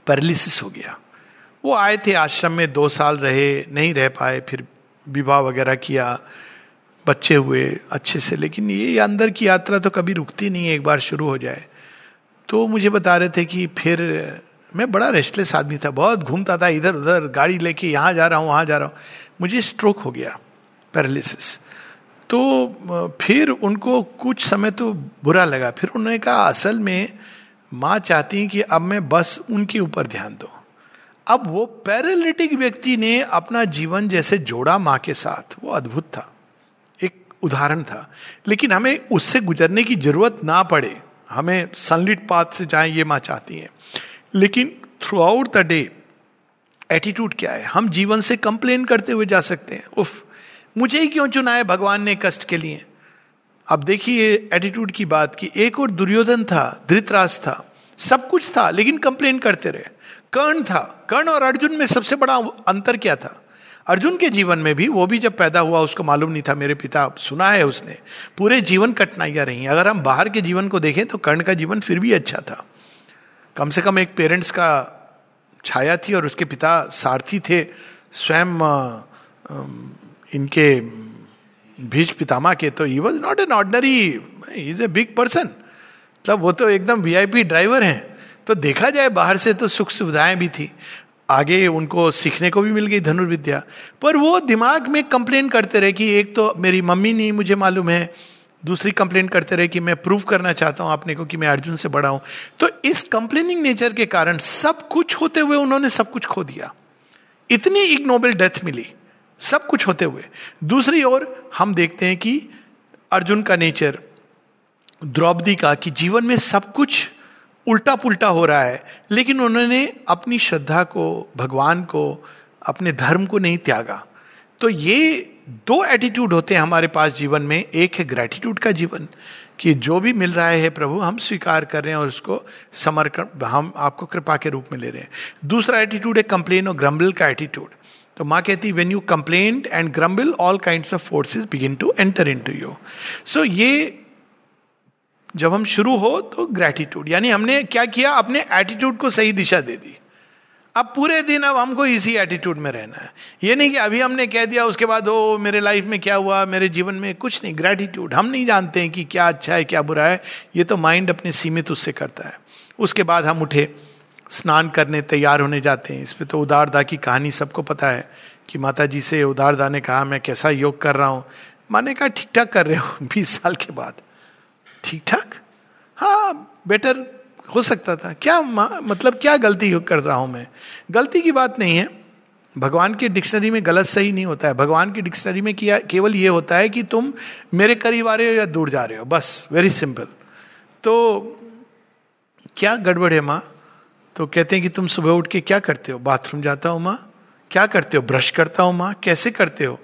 [SPEAKER 1] पैरालिसिस हो गया। वो आए थे, आश्रम में दो साल रहे, नहीं रह पाए, फिर विवाह वगैरह किया, बच्चे हुए अच्छे से। लेकिन ये अंदर की यात्रा तो कभी रुकती नहीं है, एक बार शुरू हो जाए। तो मुझे बता रहे थे कि फिर मैं बड़ा रेस्टलेस आदमी था, बहुत घूमता था इधर उधर गाड़ी लेके यहाँ जा रहा हूँ, वहाँ जा रहा हूँ। मुझे स्ट्रोक हो गया पैरालिसिस तो फिर उनको कुछ समय तो बुरा लगा। फिर उन्होंने कहा, असल में माँ चाहती कि अब मैं बस उनके ऊपर ध्यान दो। अब वो पैरालिटिक व्यक्ति ने अपना जीवन जैसे जोड़ा माँ के साथ। वो अद्भुत था। एक उदाहरण था। लेकिन हमें उससे गुजरने की ज़रूरत ना पड़े। हमें सनलिट पाथ से जाए, ये माँ चाहती है। लेकिन throughout the day attitude क्या है? हम जीवन से कंप्लेन करते हुए जा सकते हैं। उफ, मुझे ही क्यों चुना है भगवान ने कष्ट के लिए? अब देखिए एटीट्यूड की बात की एक और दुर्योधन था, धृतराज था। सब कुछ था, लेकिन कंप्लेन करते रहे। कर्ण था। कर्ण और अर्जुन में सबसे बड़ा अंतर क्या था? अर्जुन के जीवन में भी, वो भी जब पैदा हुआ, उसको मालूम नहीं था। मेरे पिता सुना है उसने। पूरे जीवन कठिनाइयाँ रही अगर हम बाहर के जीवन को देखें तो कर्ण का जीवन फिर भी अच्छा था। कम से कम एक पेरेंट्स का छाया थी और उसके पिता सारथी थे। स्वयं इनके भीज पितामा के तो he was not an ordinary is a big person मतलब वो तो एकदम वीआईपी ड्राइवर हैं। तो देखा जाए बाहर से तो सुख सुविधाएँ भी थी। आगे उनको सीखने को भी मिल गई धनुर्विद्या। पर वो दिमाग में कंप्लेन करते रहे कि एक तो मेरी मम्मी नहीं, मुझे मालूम है। दूसरी कंप्लेन करते रहे कि मैं प्रूव करना चाहता हूँ अपने को कि मैं अर्जुन से बड़ा हूँ। तो इस कंप्लेनिंग नेचर के कारण सब कुछ होते हुए उन्होंने सब कुछ खो दिया। इतनी इग्नोबल डेथ मिली। सब कुछ होते हुए। दूसरी ओर हम देखते हैं कि अर्जुन का नेचर, द्रौपदी का, कि जीवन में सब कुछ उल्टा पुल्टा हो रहा है, लेकिन उन्होंने अपनी श्रद्धा को, भगवान को, अपने धर्म को नहीं त्यागा। तो ये दो एटीट्यूड होते हैं हमारे पास जीवन में। एक है ग्रेटिट्यूड का जीवन, कि जो भी मिल रहा है प्रभु, हम स्वीकार कर रहे हैं और उसको समर्पण, हम आपको कृपा के रूप में ले रहे हैं। दूसरा एटीट्यूड है कंप्लेन और ग्रम्बल का एटीट्यूड तो माँ कहती when you complain and grumble all kind of forces begin to enter into you so ये जब हम शुरू हो तो ग्रेटिट्यूड यानी हमने क्या किया? अपने एटीट्यूड को सही दिशा दे दी। अब पूरे दिन अब हमको इसी एटीट्यूड में रहना है। ये नहीं कि अभी हमने कह दिया, उसके बाद, ओ, मेरे लाइफ में क्या हुआ? मेरे जीवन में कुछ नहीं। ग्रेटिट्यूड हम नहीं जानते हैं कि क्या अच्छा है, क्या बुरा है। ये तो माइंड अपने सीमित उससे करता है। उसके बाद हम उठे। स्नान करने तैयार होने जाते हैं। इस पर तो उदारदा की कहानी सबको पता है कि माता जी से उदारदा ने कहा, मैं कैसा योग कर रहा हूँ? माने कहा ठीक ठाक कर रहे हो बीस साल के बाद। ठीक ठाक हाँ बेटर हो सकता था। क्या मतलब क्या गलती कर रहा हूँ मैं? गलती की बात नहीं है। भगवान की डिक्शनरी में गलत सही नहीं होता है। भगवान की डिक्शनरी में किया, केवल ये होता है कि तुम मेरे करीब आ रहे हो या दूर जा रहे हो। बस वेरी सिंपल तो क्या गड़बड़ है माँ? तो कहते हैं कि तुम सुबह उठ के क्या करते हो? बाथरूम जाता हो माँ। क्या करते हो? ब्रश करता हूँ माँ। कैसे करते हो?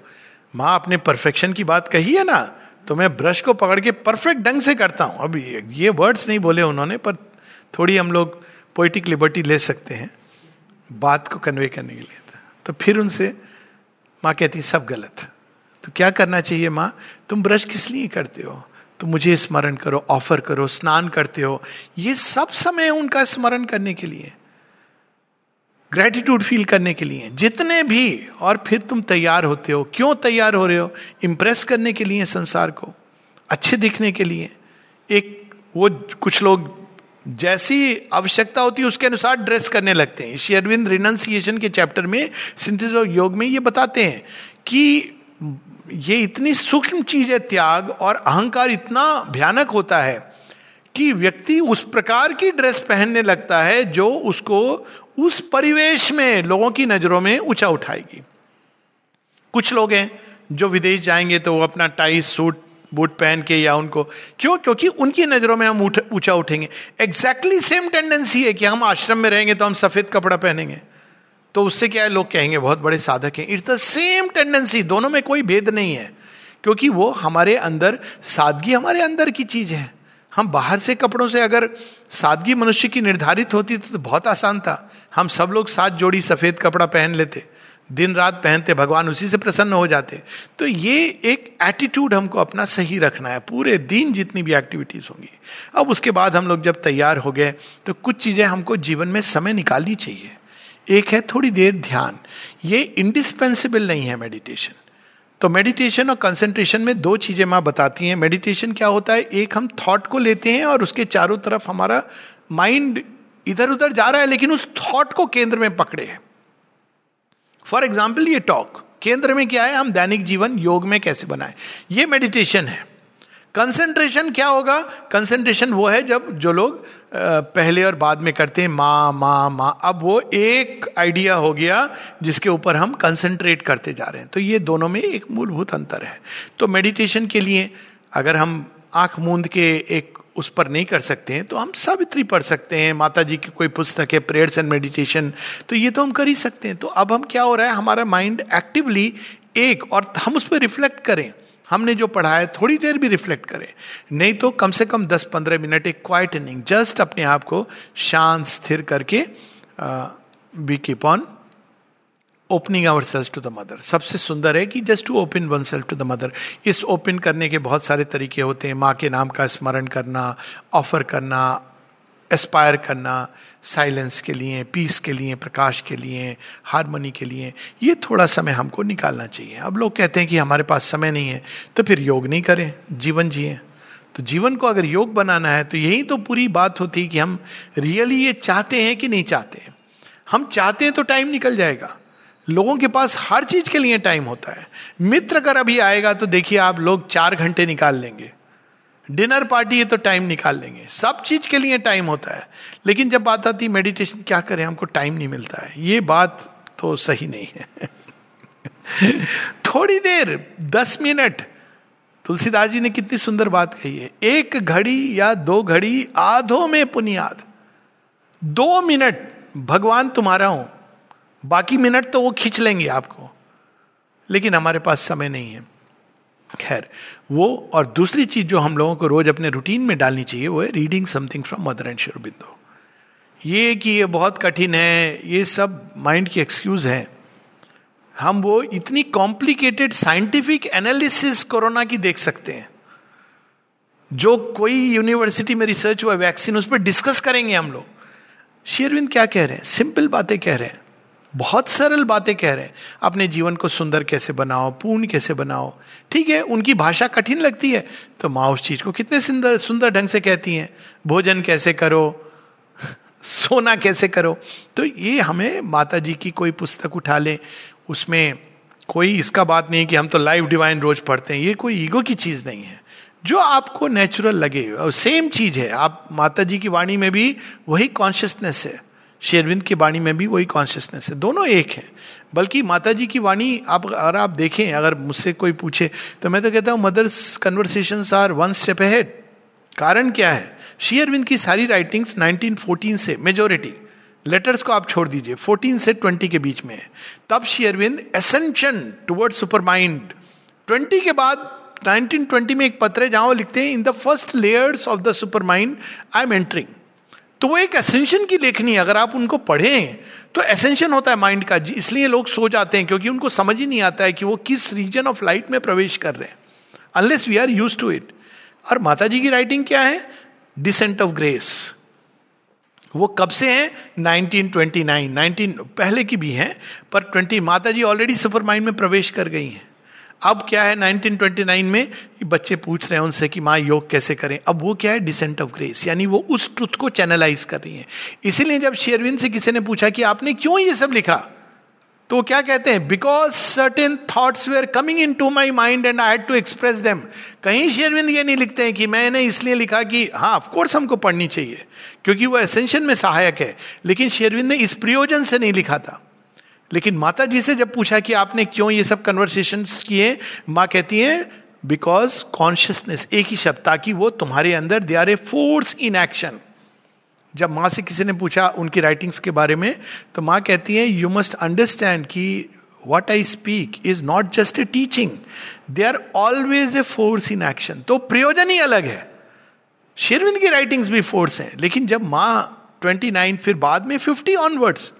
[SPEAKER 1] माँ, आपने परफेक्शन की बात कही है ना तो मैं ब्रश को पकड़ के परफेक्ट ढंग से करता हूँ। अब ये वर्ड्स नहीं बोले उन्होंने, पर थोड़ी हम लोग पोइटिक लिबर्टी ले सकते हैं बात को कन्वे करने के लिए। तो फिर उनसे माँ कहती, सब गलत। तो क्या करना चाहिए माँ? तुम ब्रश किस लिए करते हो? तो मुझे स्मरण करो, ऑफ़र करो, स्नान करते हो। ये सब समय उनका स्मरण करने के लिए। ग्रेटिट्यूड फील करने के लिए। जितने भी, और फिर तुम तैयार होते हो। क्यों तैयार हो रहे हो? इंप्रेस करने के लिए संसार को। अच्छे दिखने के लिए। एक, वो कुछ लोग जैसी आवश्यकता होती है, उसके अनुसार ड्रेस करने लगते हैं। श्री अरविंद रिनाउंसिएशन के चैप्टर में सिंथिस योग में ये बताते हैं कि ये इतनी सूक्ष्म चीज़ है त्याग और अहंकार इतना भयानक होता है कि व्यक्ति उस प्रकार की ड्रेस पहनने लगता है जो उसको उस परिवेश में, लोगों की नज़रों में ऊँचा उठाएगी। कुछ लोग हैं जो विदेश जाएँगे तो वो अपना टाई, सूट, बूट पहन के या उनको, क्यों? क्योंकि उनकी नज़रों में हम ऊँचा उठेंगे। एग्जैक्टली सेम टेंडेंसी है कि हम आश्रम में रहेंगे तो हम सफ़ेद कपड़ा पहनेंगे। तो उससे क्या है लोग कहेंगे बहुत बड़े साधक हैं। इट्स द सेम टेंडेंसी दोनों में कोई भेद नहीं है। क्योंकि वो हमारे अंदर सादगी हमारे अंदर की चीज़ है। हम बाहर से कपड़ों से अगर सादगी मनुष्य की निर्धारित होती तो, तो बहुत आसान था। हम सब लोग सात जोड़ी सफ़ेद कपड़ा पहन लेते। दिन रात पहनते भगवान उसी से प्रसन्न हो जाते। तो ये एक एटीट्यूड हमको अपना सही रखना है। पूरे दिन जितनी भी एक्टिविटीज़ होंगी। अब उसके बाद हम लोग जब तैयार हो गए तो कुछ चीज़ें हमको जीवन में समय निकालनी चाहिए। एक है थोड़ी देर ध्यान। ये इंडिस्पेंसिबल नहीं है मेडिटेशन तो मेडिटेशन और कंसंट्रेशन में दो चीज़ें माँ बताती हैं। मेडिटेशन क्या होता है? एक हम थॉट को लेते हैं और उसके चारों तरफ़ हमारा माइंड इधर उधर जा रहा है, लेकिन उस थॉट को केंद्र में पकड़े हैं। फॉर एग्ज़ाम्पल ये टॉक केंद्र में क्या है? हम दैनिक जीवन योग में कैसे बनाए? ये मेडिटेशन है। कंसेंट्रेशन क्या होगा? कंसेंट्रेशन वो है जब जो लोग पहले और बाद में करते हैं, माँ माँ माँ। अब वो एक आइडिया हो गया जिसके ऊपर हम कंसेंट्रेट करते जा रहे हैं। तो ये दोनों में एक मूलभूत अंतर है। तो मेडिटेशन के लिए अगर हम आँख मूंद के एक उस पर नहीं कर सकते हैं तो हम सावित्री पढ़ सकते हैं माता जी की कोई पुस्तक है प्रेयर्स एंड मेडिटेशन तो ये तो हम कर ही सकते हैं। तो अब हम क्या हो रहा है, हमारा माइंड एक्टिवली एक और हम उस पर रिफ्लेक्ट करें। हमने जो पढ़ा है थोड़ी देर भी रिफ्लेक्ट करें। नहीं तो कम से कम दस पंद्रह मिनट एक क्वाइटनिंग जस्ट अपने आप को शांत, स्थिर करके we keep on opening ourselves to the mother सबसे सुंदर है कि just to open oneself to the mother इस ओपन करने के बहुत सारे तरीके होते हैं। माँ के नाम का स्मरण करना ऑफ़र करना एस्पायर करना। साइलेंस के लिए, पीस के लिए, प्रकाश के लिए, हारमोनी के लिए, ये थोड़ा समय हमको निकालना चाहिए। अब लोग कहते हैं कि हमारे पास समय नहीं है तो फिर योग नहीं करें, जीवन जिए। तो जीवन को अगर योग बनाना है तो यही तो पूरी बात होती है कि हम रियली ये चाहते हैं कि नहीं चाहते हैं। हम चाहते हैं तो टाइम निकल जाएगा। लोगों के पास हर चीज़ के लिए टाइम होता है। मित्र अगर अभी आएगा तो देखिए आप लोग चार घंटे निकाल लेंगे। डिनर पार्टी है तो टाइम निकाल लेंगे। सब चीज़ के लिए टाइम होता है। लेकिन जब बात आती मेडिटेशन, क्या करें? हमको टाइम नहीं मिलता है। ये बात तो सही नहीं है। थोड़ी देर, दस मिनट। तुलसीदास जी ने कितनी सुंदर बात कही है। एक घड़ी या दो घड़ी, आधो में पुनियाद। दो मिनट, भगवान तुम्हारा हो। बाकी मिनट तो वो खींच लेंगे आपको। लेकिन हमारे पास समय नहीं है। खैर वो और दूसरी चीज़ जो हम लोगों को रोज अपने रूटीन में डालनी चाहिए, वो है reading something from mother and शेरबिंदो ये कि ये बहुत कठिन है, ये सब माइंड की एक्सक्यूज है। हम वो इतनी कॉम्प्लिकेटेड साइंटिफिक एनालिसिस कोरोना की देख सकते हैं। जो कोई यूनिवर्सिटी में रिसर्च हुआ वैक्सीन उस पर डिस्कस करेंगे हम लोग। शेरविंद क्या कह रहे हैं? सिंपल बातें कह रहे हैं। बहुत सरल बातें कह रहे हैं। अपने जीवन को सुंदर कैसे बनाओ, पूर्ण कैसे बनाओ? ठीक है, उनकी भाषा कठिन लगती है। तो माँ उस चीज़ को कितने सुंदर सुंदर ढंग से कहती हैं। भोजन कैसे करो? सोना कैसे करो? तो ये हमें माता जी की कोई पुस्तक उठा लें। उसमें कोई इसका बात नहीं कि हम तो लाइव डिवाइन रोज पढ़ते हैं। ये कोई ईगो की चीज़ नहीं है। जो आपको नेचुरल लगे, और सेम चीज़ है। आप माता जी की वाणी में भी वही कॉन्शियसनेस है। शेरविंद की वाणी में भी वही कॉन्शियसनेस है। दोनों एक है। बल्कि माता जी की वाणी आप, अगर आप देखें, अगर मुझसे कोई पूछे तो मैं तो कहता हूँ, mother's conversation are one step ahead कारण क्या है? शेयरविंद की सारी राइटिंग्स 1914 से मेजोरिटी लेटर्स को आप छोड़ दीजिए 14 से 20 के बीच में है। तब शेयरविंद एसेंशन टुवर्ड सुपर माइंड 20 के बाद 1920 में एक पत्र है जहाँ वो लिखते हैं in the first layers of the supermind I am entering तो वो एक एसेंशन की लेखनी है, अगर आप उनको पढ़ें तो एसेंशन होता है माइंड का। इसलिए लोग सो जाते हैं, क्योंकि उनको समझ ही नहीं आता है कि वो किस रीजन ऑफ़ लाइट में प्रवेश कर रहे हैं। Unless we are use to it और माता जी की राइटिंग क्या है? डिसेंट ऑफ़ ग्रेस वो कब से है? 1929 19 पहले की भी है, पर 20 माता जी ऑलरेडी सुपर माइंड में प्रवेश कर गई हैं। अब क्या है 1929 में? बच्चे पूछ रहे हैं उनसे कि माँ, योग कैसे करें? अब वो क्या है? डिसेंट ऑफ़ ग्रेस यानी वो उस ट्रुथ को चैनलाइज कर रही है। इसीलिए जब शेरविन से किसी ने पूछा कि आपने क्यों ये सब लिखा? तो क्या कहते हैं? Because certain thoughts were coming into my mind and I had to express them कहीं शेरविंद ये नहीं लिखते हैं कि मैंने इसलिए लिखा कि हाँ ऑफकोर्स हमको पढ़नी चाहिए, क्योंकि वो एसेंशन में सहायक है। लेकिन शेरविंद ने इस प्रयोजन से नहीं लिखा था। लेकिन माता जी से जब पूछा कि आपने क्यों ये सब कन्वर्सेशन किए, माँ कहती है बिकॉज़ कॉन्शियसनेस एक ही शब्द, ताकि वो तुम्हारे अंदर they are a force in action जब माँ से किसी ने पूछा उनकी राइटिंग्स के बारे में तो माँ कहती है यू मस्ट अंडरस्टैंड कि what I speak is not just a teaching they are always a force in action तो प्रयोजन ही अलग है। शेरविंद की राइटिंग्स भी फोर्स है। लेकिन जब माँ ट्वेंटी नाइन फिर बाद में फिफ्टी ऑनवर्ड्स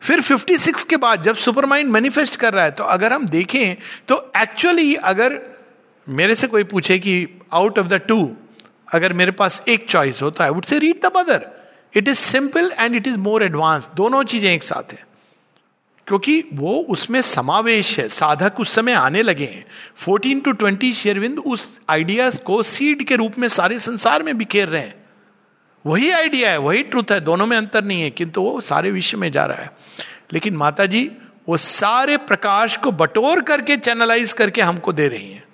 [SPEAKER 1] फिर 56 के बाद जब सुपर माइंड मैनिफेस्ट कर रहा है तो अगर हम देखें तो एक्चुअली अगर मेरे से कोई पूछे कि आउट ऑफ़ द टू अगर मेरे पास एक चॉइस हो तो I would say read the mother it is simple and it is more advance दोनों चीज़ें एक साथ है। क्योंकि वो उसमें समावेश है। साधक उस समय आने लगे हैं। फोर्टीन टू ट्वेंटी शेयरविंद उस आइडियाज़ को सीड के रूप में सारे संसार में बिखेर रहे हैं। वही आइडिया है, वही ट्रूथ है, दोनों में अंतर नहीं है, किंतु वो सारे विश्व में जा रहा है। लेकिन माता जी वो सारे प्रकाश को बटोर करके चैनलाइज करके हमको दे रही हैं।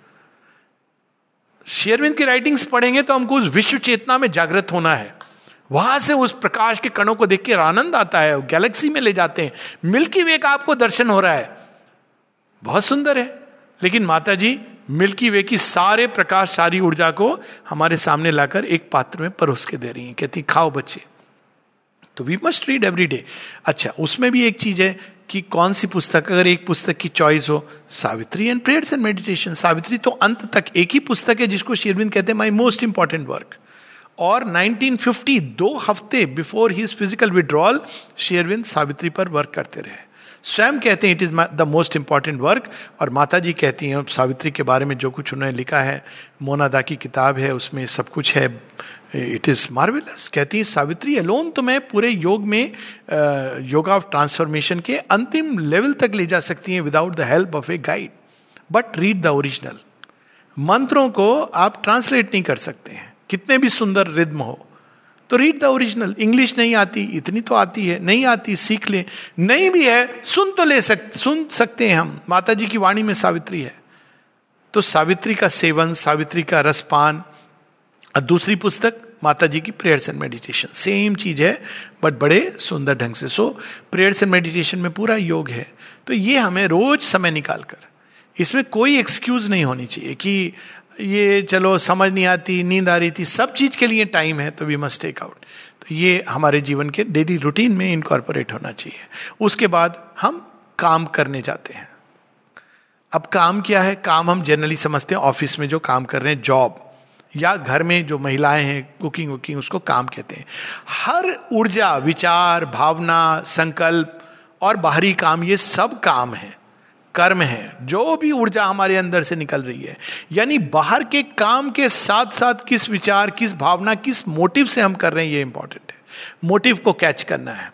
[SPEAKER 1] शेयरविंद की राइटिंग्स पढ़ेंगे तो हमको उस विश्व चेतना में जागृत होना है। वहाँ से उस प्रकाश के कणों को देख के आनंद आता है गैलेक्सी में ले जाते हैं। मिल्की वे का आपको दर्शन हो रहा है। बहुत सुंदर है। लेकिन माता जी मिल्की वे की सारे प्रकाश, सारी ऊर्जा को हमारे सामने लाकर एक पात्र में परोस के दे रही है। कहती, खाओ बच्चे। तो we must read every day अच्छा उसमें भी एक चीज़ है कि कौन सी पुस्तक, अगर एक पुस्तक की चॉइस हो, Savitri and prayers and meditation Savitri तो अंत तक एक ही पुस्तक है जिसको शेरविंद कहते हैं माई मोस्ट इंपॉर्टेंट वर्क और 1950 दो हफ़्ते बिफोर हिज फ़िज़िकल विड्रॉल शेरविंद सावित्री पर वर्क करते रहे। स्वयं कहते हैं it is the most important work और माता जी कहती हैं, सावित्री के बारे में जो कुछ उन्होंने लिखा है, मोनादा की किताब है, उसमें सब कुछ है। इट इज़ मार्वेलस कहती है, सावित्री अलोन तो मैं पूरे योग में योगा ऑफ़ ट्रांसफॉर्मेशन के अंतिम लेवल तक ले जा सकती हैं without the help of a guide but read the original मंत्रों को आप ट्रांसलेट नहीं कर सकते हैं। कितने भी सुंदर रिद्म हो तो रीड द ओरिजिनल इंग्लिश नहीं आती, इतनी तो आती है। नहीं आती, सीख ले। नहीं भी है, सुन तो ले सक, सुन सकते हैं हम। माता जी की वाणी में सावित्री है। तो सावित्री का सेवन, सावित्री का रसपान, और दूसरी पुस्तक माता जी की प्रेयर्स एंड मेडिटेशन सेम चीज़ है बट बड़े सुंदर ढंग से। सो प्रेयर्स एंड मेडिटेशन में पूरा योग है। तो ये हमें रोज समय निकाल कर इसमें कोई एक्सक्यूज नहीं होनी चाहिए कि ये चलो समझ नहीं आती, नींद आ रही थी, सब चीज़ के लिए टाइम है तो वी मस्ट टेक आउट तो ये हमारे जीवन के डेली रूटीन में इनकॉर्पोरेट होना चाहिए। उसके बाद हम काम करने जाते हैं। अब काम क्या है? काम हम जनरली समझते हैं ऑफ़िस में जो काम कर रहे हैं जॉब या घर में जो महिलाएँ हैं कुकिंग वुकिंग उसको काम कहते हैं। हर ऊर्जा, विचार, भावना, संकल्प और बाहरी काम, ये सब काम है। कर्म है, जो भी ऊर्जा हमारे अंदर से निकल रही है, यानी बाहर के काम के साथ साथ किस विचार, किस भावना, किस मोटिव से हम कर रहे हैं, ये इंपॉर्टेंट है। मोटिव को कैच करना है।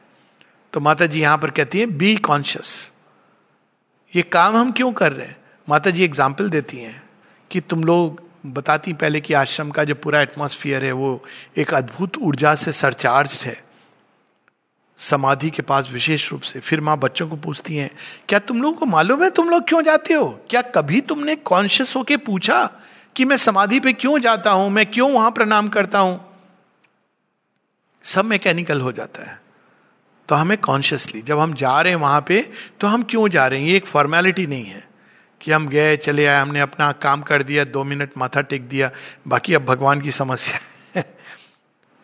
[SPEAKER 1] तो माता जी यहाँ पर कहती है बी कॉन्शियस ये काम हम क्यों कर रहे हैं? माता जी एग्ज़ाम्पल देती हैं कि तुम लोग बताती पहले कि आश्रम का जो पूरा एटमोसफियर है, वो एक अद्भुत ऊर्जा से सरचार्ज है। समाधि के पास विशेष रूप से। फिर माँ बच्चों को पूछती हैं, क्या तुम लोगों को मालूम है तुम लोग क्यों जाते हो? क्या कभी तुमने कॉन्शियस होके पूछा कि मैं समाधि पे क्यों जाता हूँ? मैं क्यों वहाँ प्रणाम करता हूँ? सब मैकेनिकल हो जाता है। तो हमें कॉन्शियसली जब हम जा रहे हैं वहाँ पे तो हम क्यों जा रहे हैं? ये एक फॉर्मेलिटी नहीं है कि हम गए, चले आए, हमने अपना काम कर दिया, दो मिनट माथा टेक दिया, बाकी अब भगवान की समस्या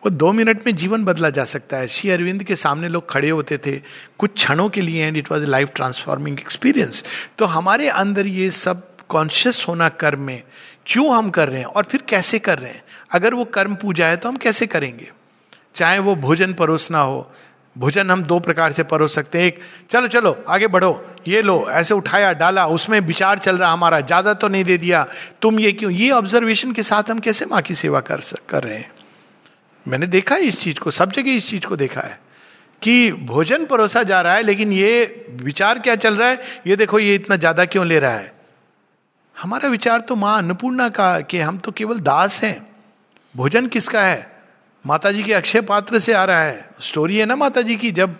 [SPEAKER 1] वो दो मिनट में जीवन बदला जा सकता है। श्री अरविंद के सामने लोग खड़े होते थे, कुछ क्षणों के लिए and it was life transforming experience तो हमारे अंदर ये सब कॉन्शियस होना कर्म में, क्यों हम कर रहे हैं और फिर कैसे कर रहे हैं? अगर वो कर्म पूजा है तो हम कैसे करेंगे? चाहे वो भोजन परोसना हो, भोजन हम दो प्रकार से परोस सकते हैं। एक, चलो चलो, आगे बढ़ो, ये लो, ऐसे उठाया, डाला, उसमें विचार चल रहा हमारा, ज़्यादा तो नहीं दे दिया, तुम ये क्यों? ये ऑब्जर्वेशन के साथ हम कैसे माँ की सेवा कर कर रहे हैं? मैंने देखा है इस चीज़ को, सब जगह इस चीज़ को देखा है कि भोजन परोसा जा रहा है, लेकिन ये विचार क्या चल रहा है? ये देखो, ये इतना ज़्यादा क्यों ले रहा है? हमारा विचार तो माँ अन्नपूर्णा का, कि हम तो केवल दास हैं। भोजन किसका है? माता जी के अक्षय पात्र से आ रहा है। स्टोरी है ना माता जी की, जब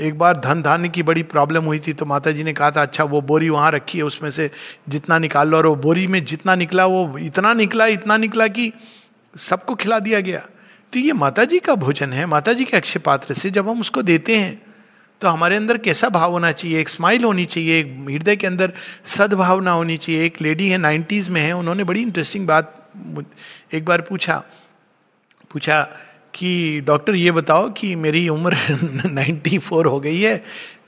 [SPEAKER 1] एक बार धन धान्य की बड़ी प्रॉब्लम हुई थी तो माता जी ने कहा था अच्छा वो बोरी वहाँ रखी है, उसमें से जितना निकाल लो। और वो बोरी में जितना निकला, वो इतना निकला इतना निकला कि सबको खिला दिया गया। तो ये माता जी का भोजन है माता जी के अक्षय पात्र से जब हम उसको देते हैं तो हमारे अंदर कैसा भाव होना चाहिए? एक स्माइल होनी चाहिए, एक हृदय के अंदर सद्भावना होनी चाहिए। एक लेडी है नाइन्टीज में है, उन्होंने बड़ी इंटरेस्टिंग बात एक बार पूछा पूछा कि, डॉक्टर, ये बताओ कि मेरी उम्र 94 हो गई है,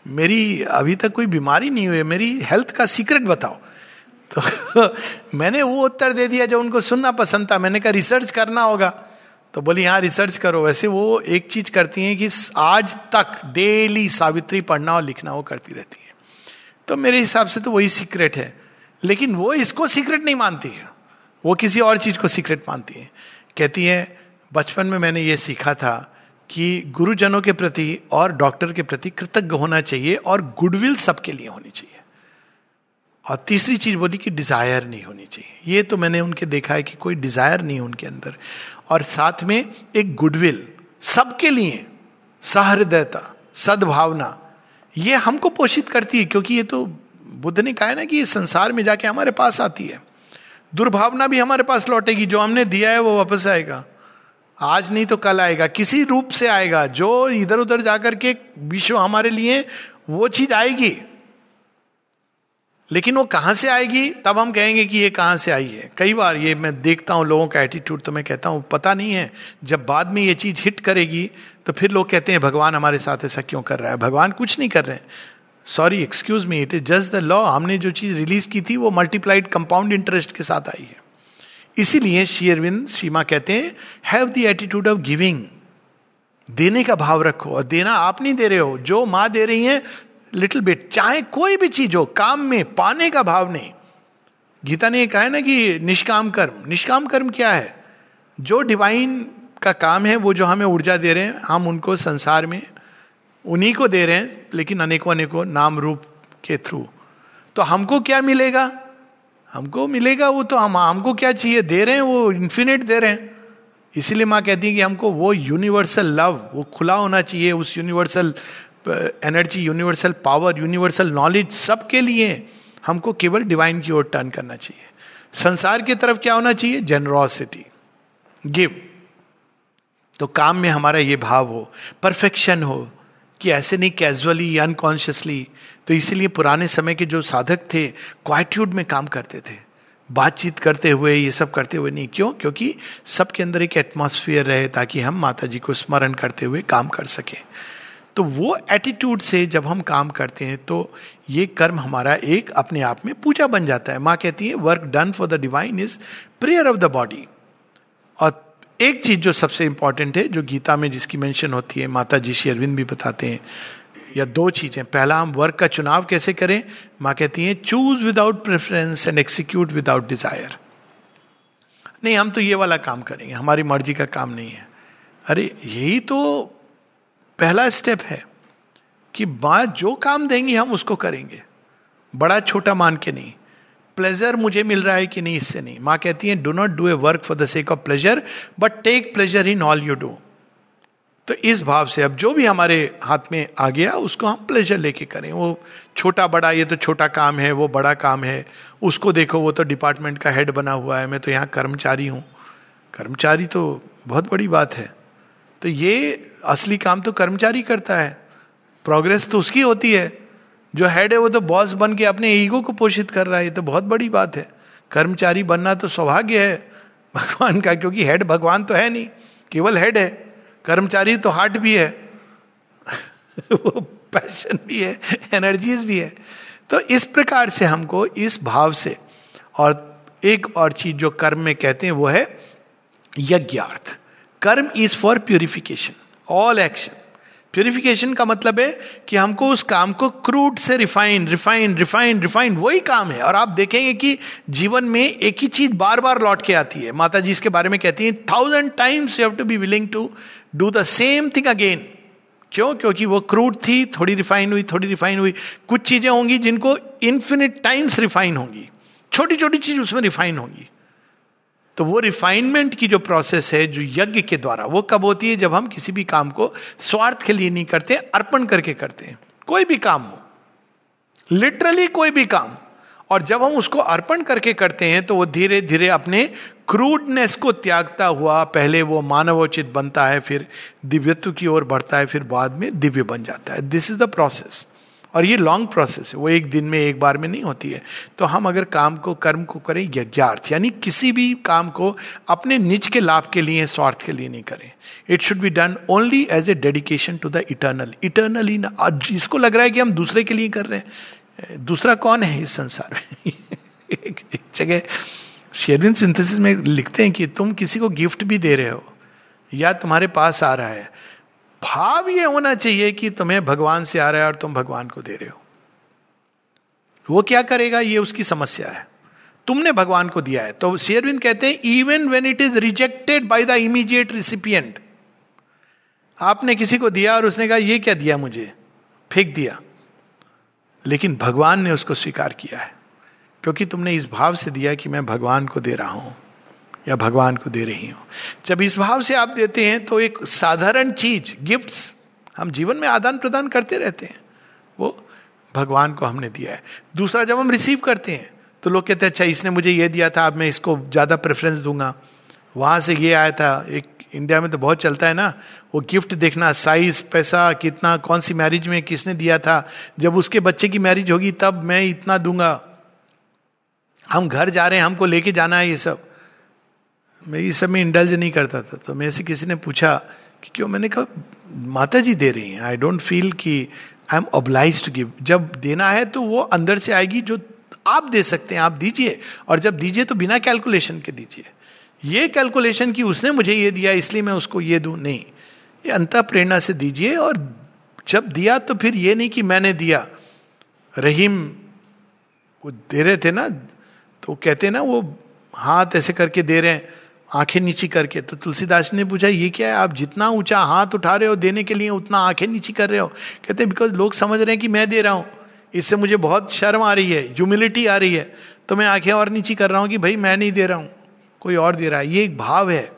[SPEAKER 1] मेरी अभी तक कोई बीमारी नहीं हुई है, मेरी हेल्थ का सीक्रेट बताओ। तो मैंने वो उत्तर दे दिया जो उनको सुनना पसंद था। मैंने कहा रिसर्च करना होगा। तो बोली हाँ रिसर्च करो। वैसे वो एक चीज़ करती हैं कि आज तक डेली सावित्री पढ़ना और लिखना वो करती रहती है। तो मेरे हिसाब से तो वही सीक्रेट है। लेकिन वो इसको सीक्रेट नहीं मानती है। वो किसी और चीज़ को सीक्रेट मानती है। कहती है, बचपन में मैंने ये सीखा था कि गुरुजनों के प्रति और डॉक्टर के प्रति कृतज्ञ होना चाहिए और गुडविल सबके लिए होनी चाहिए। और तीसरी चीज़ बोली कि डिज़ायर नहीं होनी चाहिए। ये तो मैंने उनके देखा है कि कोई डिज़ायर नहीं उनके अंदर। और साथ में एक गुडविल सबके लिए, सहृदयता, सद्भावना, ये हमको पोषित करती है, क्योंकि ये तो बुद्ध ने कहा है ना कि ये संसार में जाके हमारे पास आती है। दुर्भावना भी हमारे पास लौटेगी, जो हमने दिया है वो वापस आएगा। आज नहीं तो कल आएगा, किसी रूप से आएगा, जो इधर उधर जाकर के विश्व हमारे लिए वो चीज़ आएगी। लेकिन वो कहाँ से आएगी? तब हम कहेंगे कि ये कहाँ से आई है। कई बार ये मैं देखता हूँ लोगों का एटीट्यूड तो मैं कहता हूँ, पता नहीं है, जब बाद में ये चीज़ हिट करेगी तो फिर लोग कहते हैं, भगवान हमारे साथ ऐसा क्यों कर रहा है? भगवान कुछ नहीं कर रहे sorry excuse me it is just the law हमने जो चीज़ रिलीज़ की थी, वो मल्टीप्लाइड कंपाउंड इंटरेस्ट के साथ आई है। इसीलिए शेयरविंद सीमा कहते हैं have the attitude of giving देने का भाव रखो और देना आप नहीं दे रहे हो। जो माँ दे रही है लिटिल बिट, चाहे कोई भी चीज़ हो, काम में पाने का भाव नहीं। गीता ने कहा है ना कि निष्काम कर्म। निष्काम कर्म क्या है? जो डिवाइन का काम है, वो जो हमें ऊर्जा दे रहे हैं, हम उनको संसार में उन्हीं को दे रहे हैं, लेकिन अनेकों अनेकों नाम रूप के थ्रू तो हमको क्या मिलेगा? हमको मिलेगा वो तो हम, हमको क्या चाहिए? दे रहे हैं, वो इन्फिनिट दे रहे हैं। इसीलिए माँ कहती है कि हमको वो यूनिवर्सल लव वो खुला होना चाहिए, उस universal energy universal power universal knowledge सबके लिए हमको केवल डिवाइन की ओर टर्न करना चाहिए। संसार की तरफ़ क्या होना चाहिए? जेनरोसिटी गिव तो काम में हमारा ये भाव हो परफेक्शन हो, कि ऐसे नहीं कैजुअली अनकॉन्शियसली तो इसीलिए पुराने समय के जो साधक थे क्वाइट्यूड में काम करते थे। बातचीत करते हुए, ये सब करते हुए नहीं। क्यों? क्योंकि सबके अंदर एक एटमोसफियर रहे ताकि हम माता जी को स्मरण करते हुए काम कर सकें। तो वो एटीट्यूड से जब हम काम करते हैं तो ये कर्म हमारा एक अपने आप में पूजा बन जाता है। माँ कहती है work done for the divine is prayer of the body और एक चीज़ जो सबसे इंपॉर्टेंट है, जो गीता में जिसकी मेंशन होती है माता जी श्री अरविंद भी बताते हैं, या दो चीज़ें। पहला, हम वर्क का चुनाव कैसे करें? माँ कहती है choose without preference and execute without desire नहीं, हम तो ये वाला काम करेंगे, हमारी मर्ज़ी का काम नहीं है। अरे, यही तो पहला स्टेप है कि माँ जो काम देंगी हम उसको करेंगे। बड़ा छोटा मान के नहीं। प्लेजर मुझे मिल रहा है कि नहीं, इससे नहीं। माँ कहती है do not do a work for the sake of pleasure but take pleasure in all you do तो इस भाव से अब जो भी हमारे हाथ में आ गया, उसको हम प्लेजर लेके करें। वो छोटा बड़ा, ये तो छोटा काम है, वो बड़ा काम है। उसको देखो, वो तो डिपार्टमेंट का हेड बना हुआ है। मैं तो यहाँ कर्मचारी हूँ। कर्मचारी तो बहुत बड़ी बात है। तो ये असली काम तो कर्मचारी करता है। प्रोग्रेस तो उसकी होती है। जो हेड है वो तो बॉस बन के अपने ईगो को पोषित कर रहा है, ये तो बहुत बड़ी बात है। कर्मचारी बनना तो सौभाग्य है भगवान का, क्योंकि हेड भगवान तो है नहीं, केवल हेड है। कर्मचारी तो हार्ट भी है। वो पैशन भी है एनर्जीज भी है। तो इस प्रकार से हमको इस भाव से, और एक और चीज़ जो कर्म में कहते हैं, वो है यज्ञार्थ। Karma is for purification all action purification का मतलब है कि हमको उस काम को क्रूड से रिफाइन रिफाइन रिफाइन रिफाइन वही काम है। और आप देखेंगे कि जीवन में एक ही चीज़ बार बार लौट के आती है। माता जी इसके बारे में कहती हैं thousand times you have to be willing to do the same thing again क्यों? क्योंकि वो क्रूड थी, थोड़ी रिफाइन हुई, थोड़ी रिफाइन हुई। कुछ चीज़ें होंगी जिनको इन्फिनिट टाइम्स रिफाइन होंगी। छोटी छोटी चीज़ उसमें रिफाइन होंगी। तो वो रिफाइनमेंट की जो प्रोसेस है, जो यज्ञ के द्वारा, वो कब होती है? जब हम किसी भी काम को स्वार्थ के लिए नहीं करते, अर्पण करके करते हैं। कोई भी काम हो। लिटरली कोई भी काम। और जब हम उसको अर्पण करके करते हैं तो वो धीरे धीरे अपने क्रूडनेस को त्यागता हुआ, पहले वो मानवोचित बनता है, फिर दिव्यत्व की ओर बढ़ता है, फिर बाद में दिव्य बन जाता है। दिस इज़ द प्रोसेस और ये लॉन्ग प्रोसेस है, वो एक दिन में, एक बार में नहीं होती है। तो हम अगर काम को, कर्म को करें, यज्ञार्थ, यानी किसी भी काम को अपने निज के लाभ के लिए, स्वार्थ के लिए नहीं करें। It should be done only as a dedication to the eternal eternally इसको लग रहा है कि हम दूसरे के लिए कर रहे हैं। दूसरा कौन है इस संसार में? एक जगह शेरविन सिंथेसिस में लिखते हैं कि तुम किसी को गिफ्ट भी दे रहे हो, या तुम्हारे पास आ रहा है। भाव ये होना चाहिए कि तुम्हें भगवान से आ रहा है और तुम भगवान को दे रहे हो। वो क्या करेगा? ये उसकी समस्या है। तुमने भगवान को दिया है। तो शेयरविंद कहते हैं even when it is rejected by the immediate recipient आपने किसी को दिया और उसने कहा, ये क्या दिया मुझे? फेंक दिया। लेकिन भगवान ने उसको स्वीकार किया है। क्योंकि तुमने इस भाव से दिया कि मैं भगवान को दे रहा हूँ। या भगवान को दे रही हूँ। जब इस भाव से आप देते हैं तो एक साधारण चीज़ गिफ्ट्स हम जीवन में आदान प्रदान करते रहते हैं। वो भगवान को हमने दिया है। दूसरा, जब हम रिसीव करते हैं तो लोग कहते हैं अच्छा इसने मुझे ये दिया था, अब मैं इसको ज़्यादा प्रेफरेंस दूँगा। वहाँ से ये आया था, एक इंडिया में तो बहुत चलता है ना, वो गिफ्ट देखना साइज़ पैसा, कितना, कौन सी मैरिज में किसने दिया था। जब उसके बच्चे की मैरिज होगी, तब मैं इतना दूँगा। हम घर जा रहे हैं, हमको लेके जाना है ये सब। मैं इस समय इंडल्ज नहीं करता था तो मेरे से किसी ने पूछा कि क्यों? मैंने कहा माता जी दे रही हैं। आई डोंट फील कि I am oblige to give जब देना है तो वो अंदर से आएगी जो आप दे सकते हैं, आप दीजिए। और जब दीजिए तो बिना कैलकुलेशन के दीजिए। ये कैलकुलेशन की उसने मुझे ये दिया, इसलिए मैं उसको ये दू, नहीं। ये अंत प्रेरणा से दीजिए और जब दिया तो फिर ये नहीं कि मैंने दिया। रहीम वो दे रहे थे ना तो कहते ना, वो हाथ ऐसे करके दे रहे हैं। आँखें नीची करके। तो तुलसीदास ने पूछा, ये क्या है? आप जितना ऊँचा हाथ उठा रहे हो देने के लिए उतना आँखें नीची कर रहे हो? कहते हैं बिकॉज़ लोग समझ रहे हैं कि मैं दे रहा हूँ। इससे मुझे बहुत शर्म आ रही है ह्यूमिलिटी आ रही है। तो मैं आँखें और नीची कर रहा हूँ कि भाई मैं नहीं दे रहा हूँ, कोई और दे रहा है। ये एक भाव है।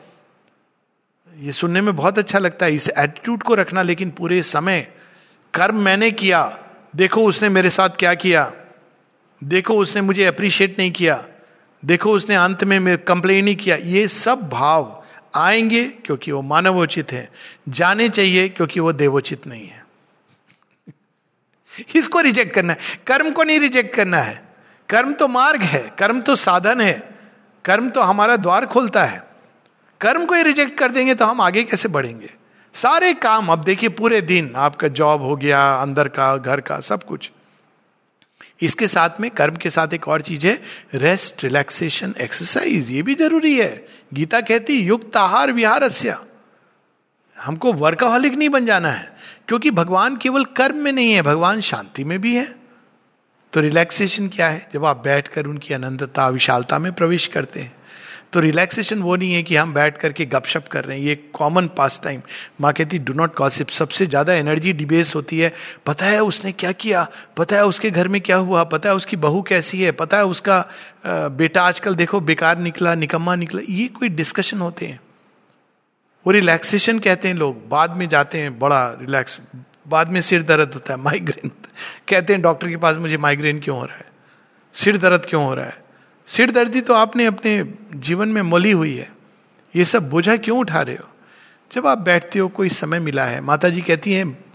[SPEAKER 1] ये सुनने में बहुत अच्छा लगता है। इस एटीट्यूड को रखना, लेकिन पूरे समय कर्म मैंने किया। देखो उसने मेरे साथ क्या किया। देखो उसने मुझे अप्रिशिएट नहीं किया। देखो उसने अंत में मेरे कंप्लेन ही किया। ये सब भाव आएँगे क्योंकि वो मानवोचित है। जाने चाहिए क्योंकि वो देवोचित नहीं है। इसको रिजेक्ट करना है। कर्म को नहीं रिजेक्ट करना है। कर्म तो मार्ग है। कर्म तो साधन है। कर्म तो हमारा द्वार खोलता है। कर्म को ही रिजेक्ट कर देंगे तो हम आगे कैसे बढ़ेंगे? सारे काम, अब देखिए पूरे दिन आपका जॉब हो गया, अंदर का, घर का, सब कुछ। इसके साथ में कर्म के साथ एक और चीज़ है रेस्ट रिलैक्सेशन एक्सरसाइज ये भी ज़रूरी है। गीता कहती युक्त आहार विहार हमको वर्काहलिक नहीं बन जाना है, क्योंकि भगवान केवल कर्म में नहीं है, भगवान शांति में भी है। तो रिलैक्सेशन क्या है? जब आप बैठकर उनकी अनंतता, विशालता में प्रवेश करते हैं। तो रिलैक्सेशन वो नहीं है कि हम बैठ करके गपशप कर रहे हैं। ये कॉमन पास टाइम माँ कहती डू नॉट कॉसिप सबसे ज़्यादा एनर्जी डिबेस होती है। पता है उसने क्या किया? पता है उसके घर में क्या हुआ? पता है उसकी बहू कैसी है? पता है उसका बेटा आजकल देखो बेकार निकला, निकम्मा निकला। ये कोई डिस्कशन होते हैं। वो रिलैक्सेशन कहते हैं लोग। बाद में जाते हैं, बड़ा रिलैक्स बाद में सिर दर्द होता है माइग्रेन कहते हैं, डॉक्टर के पास मुझे माइग्रेन क्यों हो रहा है? सिर दर्द क्यों हो रहा है? सिर दर्दी तो आपने अपने जीवन में मोली हुई है। ये सब बोझा क्यों उठा रहे हो? जब आप बैठते हो, कोई समय मिला है माता जी कहती हैं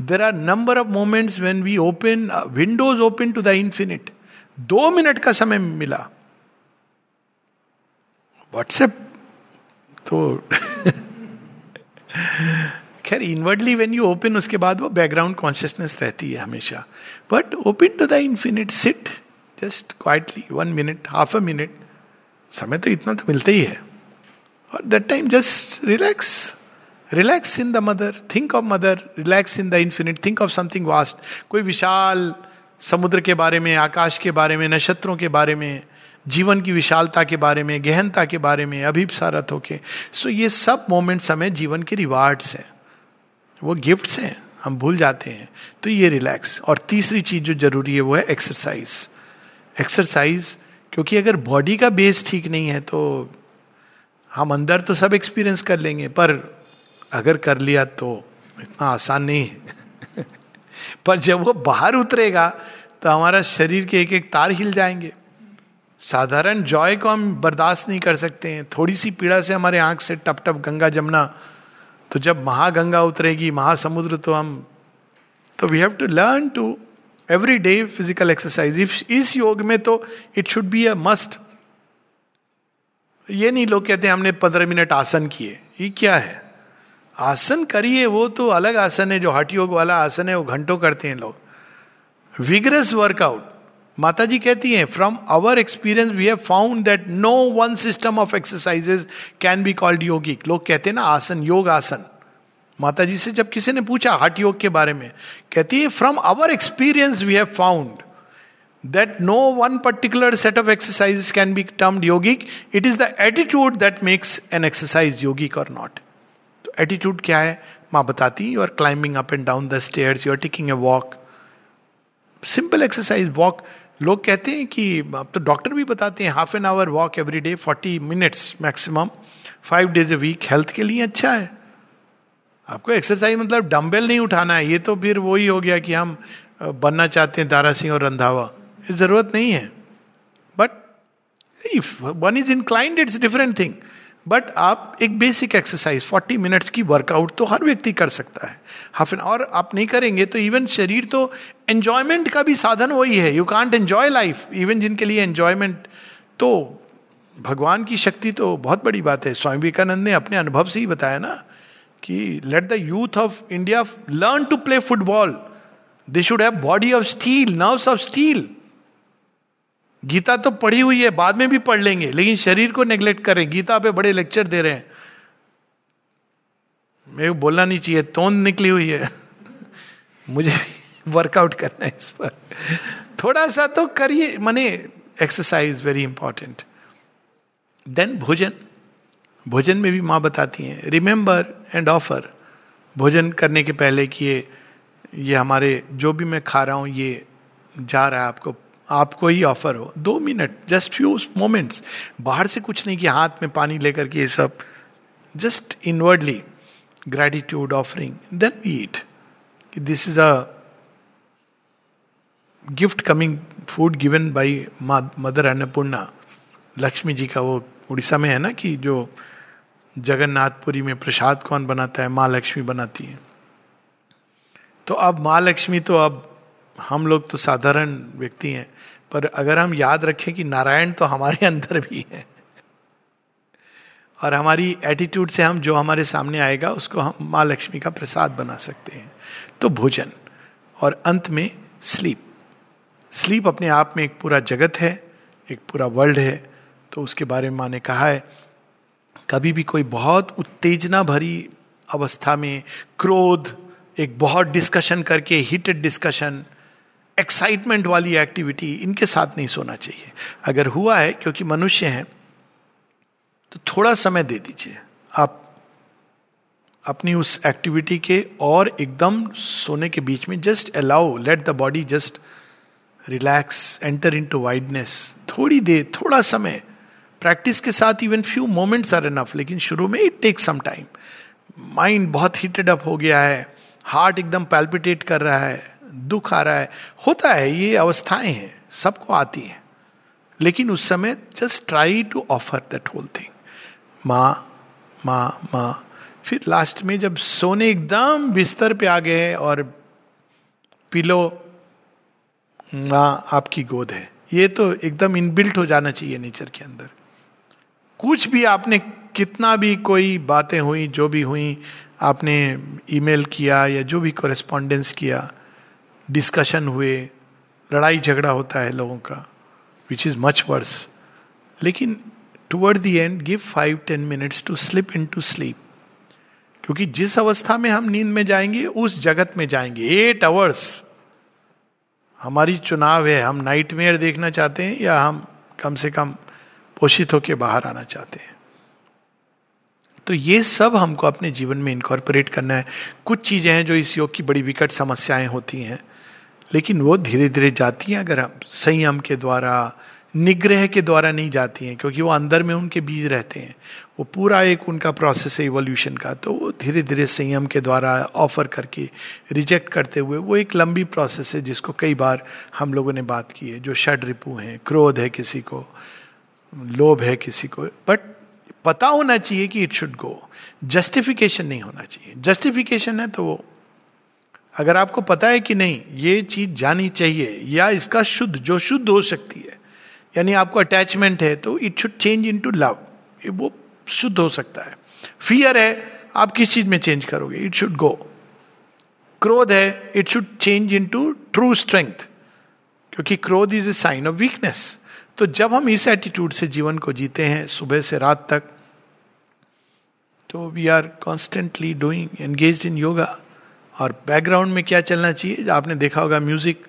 [SPEAKER 1] there are number of moments when we open windows open to the infinite दो मिनट का समय मिला। व्हाट्सएप तो खैर इनवर्डली वेन यू ओपन उसके बाद वो बैकग्राउंड कॉन्शियसनेस रहती है हमेशा। But open to the infinite sit just quietly one minute half a minute समय तो इतना तो मिलता ही है और that time just relax relax in the mother think of mother relax in the infinite think of something vast कोई विशाल समुद्र के बारे में आकाश के बारे में नक्षत्रों के बारे में जीवन की विशालता के बारे में गहनता के बारे में अभिप्सारत होके सो ये सब मोमेंट्स हमें जीवन के रिवार्ड्स हैं वो गिफ्ट्स हैं हम भूल जाते हैं तो ये रिलैक्स और तीसरी चीज़ जो ज़रूरी है वो है एक्सरसाइज एक्सरसाइज क्योंकि अगर बॉडी का बेस ठीक नहीं है तो हम अंदर तो सब एक्सपीरियंस कर लेंगे, पर अगर कर लिया तो इतना आसान नहीं है। पर जब वो बाहर उतरेगा तो हमारा शरीर के एक एक तार हिल जाएँगे। साधारण जॉय को हम बर्दाश्त नहीं कर सकते हैं। थोड़ी सी पीड़ा से हमारे आँख से टप टप गंगा जमना तो जब महागंगा उतरेगी, महासमुद्र तो हम तो we have to learn to every day physical exercise इस योग में तो it should be a must ये नहीं लोग कहते हमने पंद्रह मिनट आसन किए। ये क्या है? आसन करिए, वो तो अलग आसन है जो हट योग वाला आसन है, वो घंटों करते हैं लोग। विग्रस वर्कआउट माता जी कहती हैं from our experience we have found that no one system of exercises can be called yogic लोग कहते हैं ना, आसन, योग आसन। माता जी से जब किसी ने पूछा हट योग के बारे में, कहती है from our experience we have found that no one particular set of exercise can be termed yogic it is the attitude that makes an exercise yogic और नॉट तो एटीट्यूड क्या है? माँ बताती you are climbing up and down the stairs you are taking a walk simple exercise walk लोग कहते हैं कि, अब तो डॉक्टर भी बताते हैं half an hour walk every day forty minutes maximum five days a week health के लिए अच्छा है। आपको एक्सरसाइज मतलब डम्बेल नहीं उठाना है, ये तो फिर वही हो गया कि हम बनना चाहते हैं दारा सिंह और रंधावा। ज़रूरत नहीं है। But if one is inclined it's different thing but आप एक बेसिक एक्सरसाइज 40 मिनट्स की वर्कआउट तो हर व्यक्ति कर सकता है। हाफ़ एन और आप नहीं करेंगे तो इवन शरीर तो एन्जॉयमेंट का भी साधन वही है। You can't enjoy life even जिनके लिए एन्जॉयमेंट तो भगवान की शक्ति तो बहुत बड़ी बात है। स्वामी विवेकानंद ने अपने अनुभव से ही बताया ना कि let the youth of India learn to play football they should have body of steel nerves of steel Gita तो पढ़ी हुई है, बाद में भी पढ़ लेंगे, लेकिन शरीर को नेग्लेक्ट करें। गीता पे बड़े लेक्चर दे रहे हैं। मेरे बोलना नहीं चाहिए, तोंद निकली हुई है। मुझे वर्कआउट करना है इस पर। थोड़ा सा तो करिए, मने एक्सरसाइज वेरी इंपॉर्टेंट देन भोजन। भोजन में भी माँ बताती हैं रिमेंबर एंड ऑफ़र भोजन करने के पहले कि ये ये हमारे जो भी मैं खा रहा हूँ, ये जा रहा है आपको आपको ही ऑफ़र हो। दो मिनट जस्ट फ्यू मोमेंट्स बाहर से कुछ नहीं कि हाथ में पानी लेकर के ये सब। Just inwardly gratitude offering then we eat कि this is a gift coming food given by mother Annapurna Lakshmi ji का वो उड़ीसा में है ना कि जो जगन्नाथपुरी में प्रसाद कौन बनाता है? माँ लक्ष्मी बनाती है। तो अब माँ लक्ष्मी तो अब हम लोग तो साधारण व्यक्ति हैं, पर अगर हम याद रखें कि नारायण तो हमारे अंदर भी है। और हमारी एटीट्यूड से हम जो हमारे सामने आएगा, उसको हम माँ लक्ष्मी का प्रसाद बना सकते हैं। तो भोजन और अंत में स्लीप स्लीप अपने आप में एक पूरा जगत है, एक पूरा वर्ल्ड है तो उसके बारे में माँ ने कहा है कभी भी कोई बहुत उत्तेजना भरी अवस्था में क्रोध, एक बहुत डिस्कशन करके हीटेड डिस्कशन एक्साइटमेंट वाली एक्टिविटी इनके साथ नहीं सोना चाहिए। अगर हुआ है, क्योंकि मनुष्य हैं तो थोड़ा समय दे दीजिए। आप अपनी उस एक्टिविटी के और एकदम सोने के बीच में just allow let the body just relax enter into wideness थोड़ी देर, थोड़ा समय प्रैक्टिस के साथ even few moments are enough लेकिन शुरू में it take some time mind बहुत हीटेड अप हो गया है हार्ट एकदम पैल्पिटेट कर रहा है, दुख आ रहा है। होता है, ये अवस्थाएँ हैं, सबको आती हैं। लेकिन उस समय just try to offer that whole thing माँ माँ माँ। फिर लास्ट में जब सोने एकदम बिस्तर पे आ गए और पिलो, माँ, आपकी गोद है। ये तो एकदम इनबिल्ट हो जाना चाहिए नेचर के अंदर। कुछ भी आपने, कितना भी कोई बातें हुई, जो भी हुई, आपने ईमेल किया या जो भी कॉरेस्पॉन्डेंस किया डिस्कशन हुए, लड़ाई झगड़ा होता है लोगों का विच इज़ मच वर्स लेकिन toward the end give five ten minutes to slip into sleep क्योंकि जिस अवस्था में हम नींद में जाएँगे, उस जगत में जाएँगे। एट आवर्स हमारी चुनाव है, हम नाइट देखना चाहते हैं या हम कम से कम पोषित होकर बाहर आना चाहते हैं। तो ये सब हमको अपने जीवन में इनकॉर्पोरेट करना है। कुछ चीज़ें हैं जो इस योग की बड़ी विकट समस्याएँ होती हैं, लेकिन वो धीरे धीरे जाती हैं अगर हम संयम के द्वारा, निग्रह के द्वारा नहीं जाती हैं, क्योंकि वो अंदर में उनके बीज रहते हैं। वो पूरा एक उनका प्रोसेस है इवोल्यूशन का। तो वो धीरे धीरे संयम के द्वारा ऑफ़र करके रिजेक्ट करते हुए वो एक लंबी प्रोसेस है जिसको कई बार हम लोगों ने बात की है, जो षड रिपू हैं, क्रोध है किसी को लोभ है किसी को बट पता होना चाहिए कि इट शुड गो जस्टिफिकेशन नहीं होना चाहिए। जस्टिफिकेशन है तो वो, अगर आपको पता है कि नहीं, ये चीज़ जानी चाहिए, या इसका शुद्ध, जो शुद्ध हो सकती है, यानी आपको अटैचमेंट है तो it should change into love वो शुद्ध हो सकता है। फियर है, आप किस चीज़ में चेंज करोगे? इट शुड गो क्रोध है it should change into true strength क्योंकि क्रोध is a sign of weakness तो जब हम इस एटीट्यूड से जीवन को जीते हैं, सुबह से रात तक तो we are constantly doing engage in yoga और बैकग्राउंड में क्या चलना चाहिए? आपने देखा होगा म्यूज़िक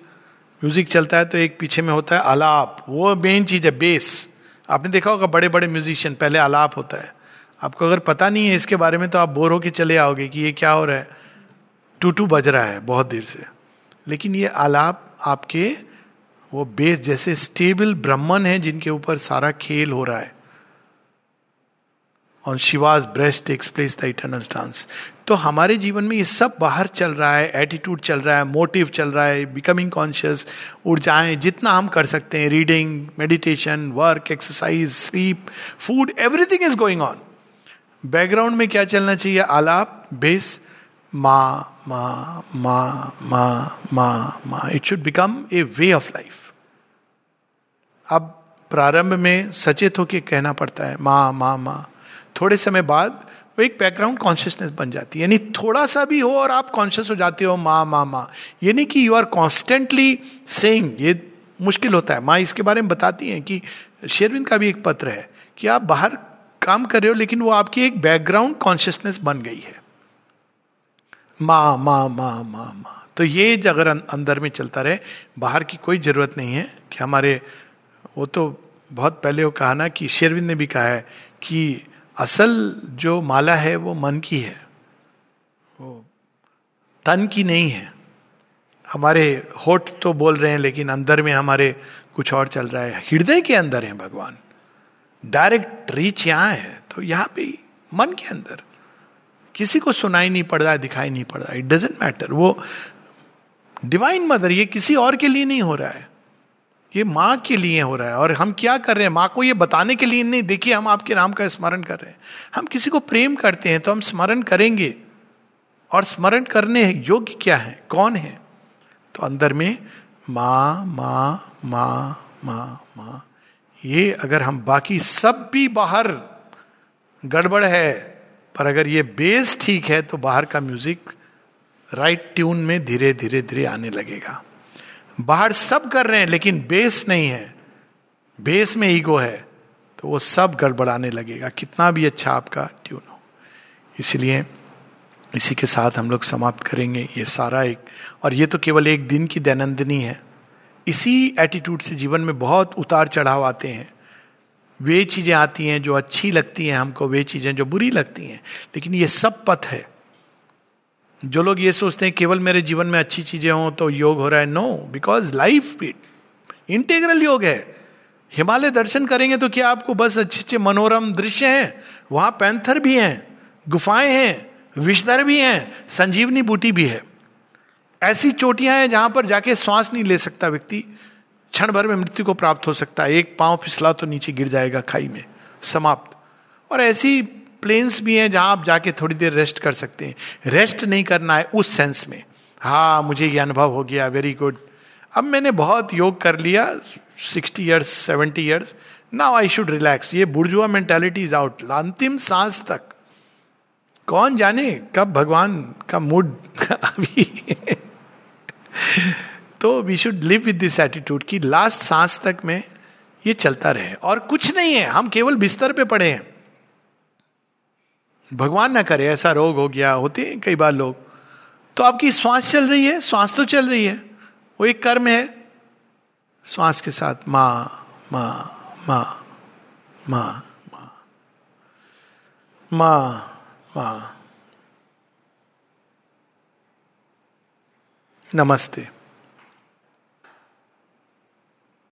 [SPEAKER 1] म्यूज़िक चलता है तो एक पीछे में होता है आलाप. वो मेन चीज़ है बेस आपने देखा होगा बड़े बड़े म्यूजिशियन पहले आलाप होता है. आपको अगर पता नहीं है इसके बारे में तो आप बोर होके चले आओगे कि ये क्या हो रहा है। टू बज रहा है बहुत देर से। लेकिन ये आलाप आपके वो बेस जैसे स्टेबल ब्राह्मण है जिनके ऊपर सारा खेल हो रहा है। On Shiva's breast takes place the dance तो हमारे जीवन में ये सब बाहर चल रहा है एटीट्यूड चल रहा है मोटिव चल रहा है बिकमिंग कॉन्शियस ऊर्जाएँ जितना हम कर सकते हैं reading meditation work exercise sleep food everything is going on background में क्या चलना चाहिए? आलाप बेस मा मा मा मा मा मा it should become a way of life अब प्रारंभ में सचेत होकर कहना पड़ता है, माँ माँ माँ. थोड़े समय बाद वो एक बैकग्राउंड कॉन्शियसनेस बन जाती है। यानी थोड़ा सा भी हो और आप कॉन्शियस हो जाते हो, माँ माँ माँ. ये नहीं कि यू आर कॉन्स्टेंटली सेइंग ये मुश्किल होता है। माँ इसके बारे में बताती हैं कि शेरविंद का भी एक पत्र है कि आप बाहर काम कर रहे हो, लेकिन वो आपकी एक बैकग्राउंड कॉन्शियसनेस बन गई है। माँ माँ माँ माँ माँ। तो ये अगर अं-, अंदर में चलता रहे बाहर की कोई ज़रूरत नहीं है कि हमारे वो तो बहुत पहले वो कहा ना कि शेरविंद ने भी कहा है कि असल जो माला है वो मन की है। वो तन की नहीं है। हमारे होठ तो बोल रहे हैं लेकिन अंदर में हमारे कुछ और चल रहा है। हृदय के अंदर है भगवान। डायरेक्ट रीच यहाँ है तो यहाँ पे मन के अंदर। किसी को सुनाई नहीं पड़ रहा है दिखाई नहीं पड़ रहा। है इट डजेंट मैटर वो डिवाइन मदर ये किसी और के लिए नहीं हो रहा है। ये माँ के लिए हो रहा है। और हम क्या कर रहे हैं? माँ को ये बताने के लिए नहीं। देखिए, हम आपके नाम का स्मरण कर रहे हैं। हम किसी को प्रेम करते हैं तो हम स्मरण करेंगे। और स्मरण करने योग्य क्या है? कौन है? तो अंदर में माँ माँ माँ माँ माँ। ये अगर हम बाकी सब भी बाहर गड़बड़ है पर अगर ये बेस ठीक है तो बाहर का म्यूज़िक राइट ट्यून में धीरे धीरे धीरे आने लगेगा। बाहर सब कर रहे हैं, लेकिन बेस नहीं है। बेस में ईगो है तो वो सब गड़बड़ाने लगेगा। कितना भी अच्छा आपका ट्यून हो। इसलिए इसी के साथ हम लोग समाप्त करेंगे ये सारा एक। और ये तो केवल एक दिन की दैनंदिनी है। इसी एटीट्यूड से जीवन में बहुत उतार चढ़ाव आते हैं। वे चीज़ें आती हैं जो अच्छी लगती हैं हमको, वे चीज़ें जो बुरी लगती हैं। लेकिन ये सब पथ है। जो लोग ये सोचते हैं, केवल मेरे जीवन में अच्छी चीज़ें हों तो योग हो रहा है। नो बिकॉज़ लाइफ इंटेग्रल योग है। हिमालय दर्शन करेंगे तो क्या आपको बस अच्छे अच्छे मनोरम दृश्य हैं? वहाँ पैंथर भी हैं, गुफाएँ हैं विषधर भी हैं, संजीवनी बूटी भी है। ऐसी चोटियाँ हैं जहाँ पर जाके श्वास नहीं ले सकता व्यक्ति। क्षण भर में मृत्यु को प्राप्त हो सकता है। एक पाँव फिसला तो नीचे गिर जाएगा खाई में। समाप्त। और ऐसी प्लेन्स भी हैं जहाँ आप जाके थोड़ी देर रेस्ट कर सकते हैं। रेस्ट नहीं करना है उस सेंस में। हाँ मुझे ये अनुभव हो गया वेरी गुड अब मैंने बहुत योग कर लिया sixty years seventy years now I should relax ये बुर्जुआ मेंटेलिटी इज़ आउट अंतिम सांस तक। कौन जाने? कब भगवान का मूड अभी। तो we should live with this attitude कि लास्ट सांस तक में ये चलता रहे। और कुछ नहीं है, हम केवल बिस्तर पे पड़े हैं। भगवान ना करे, ऐसा रोग हो गया, होते हैं कई बार लोग। तो आपकी श्वास चल रही है श्वास तो चल रही है। वो एक कर्म है। श्वास के साथ माँ माँ माँ माँ माँ माँ माँ। नमस्ते।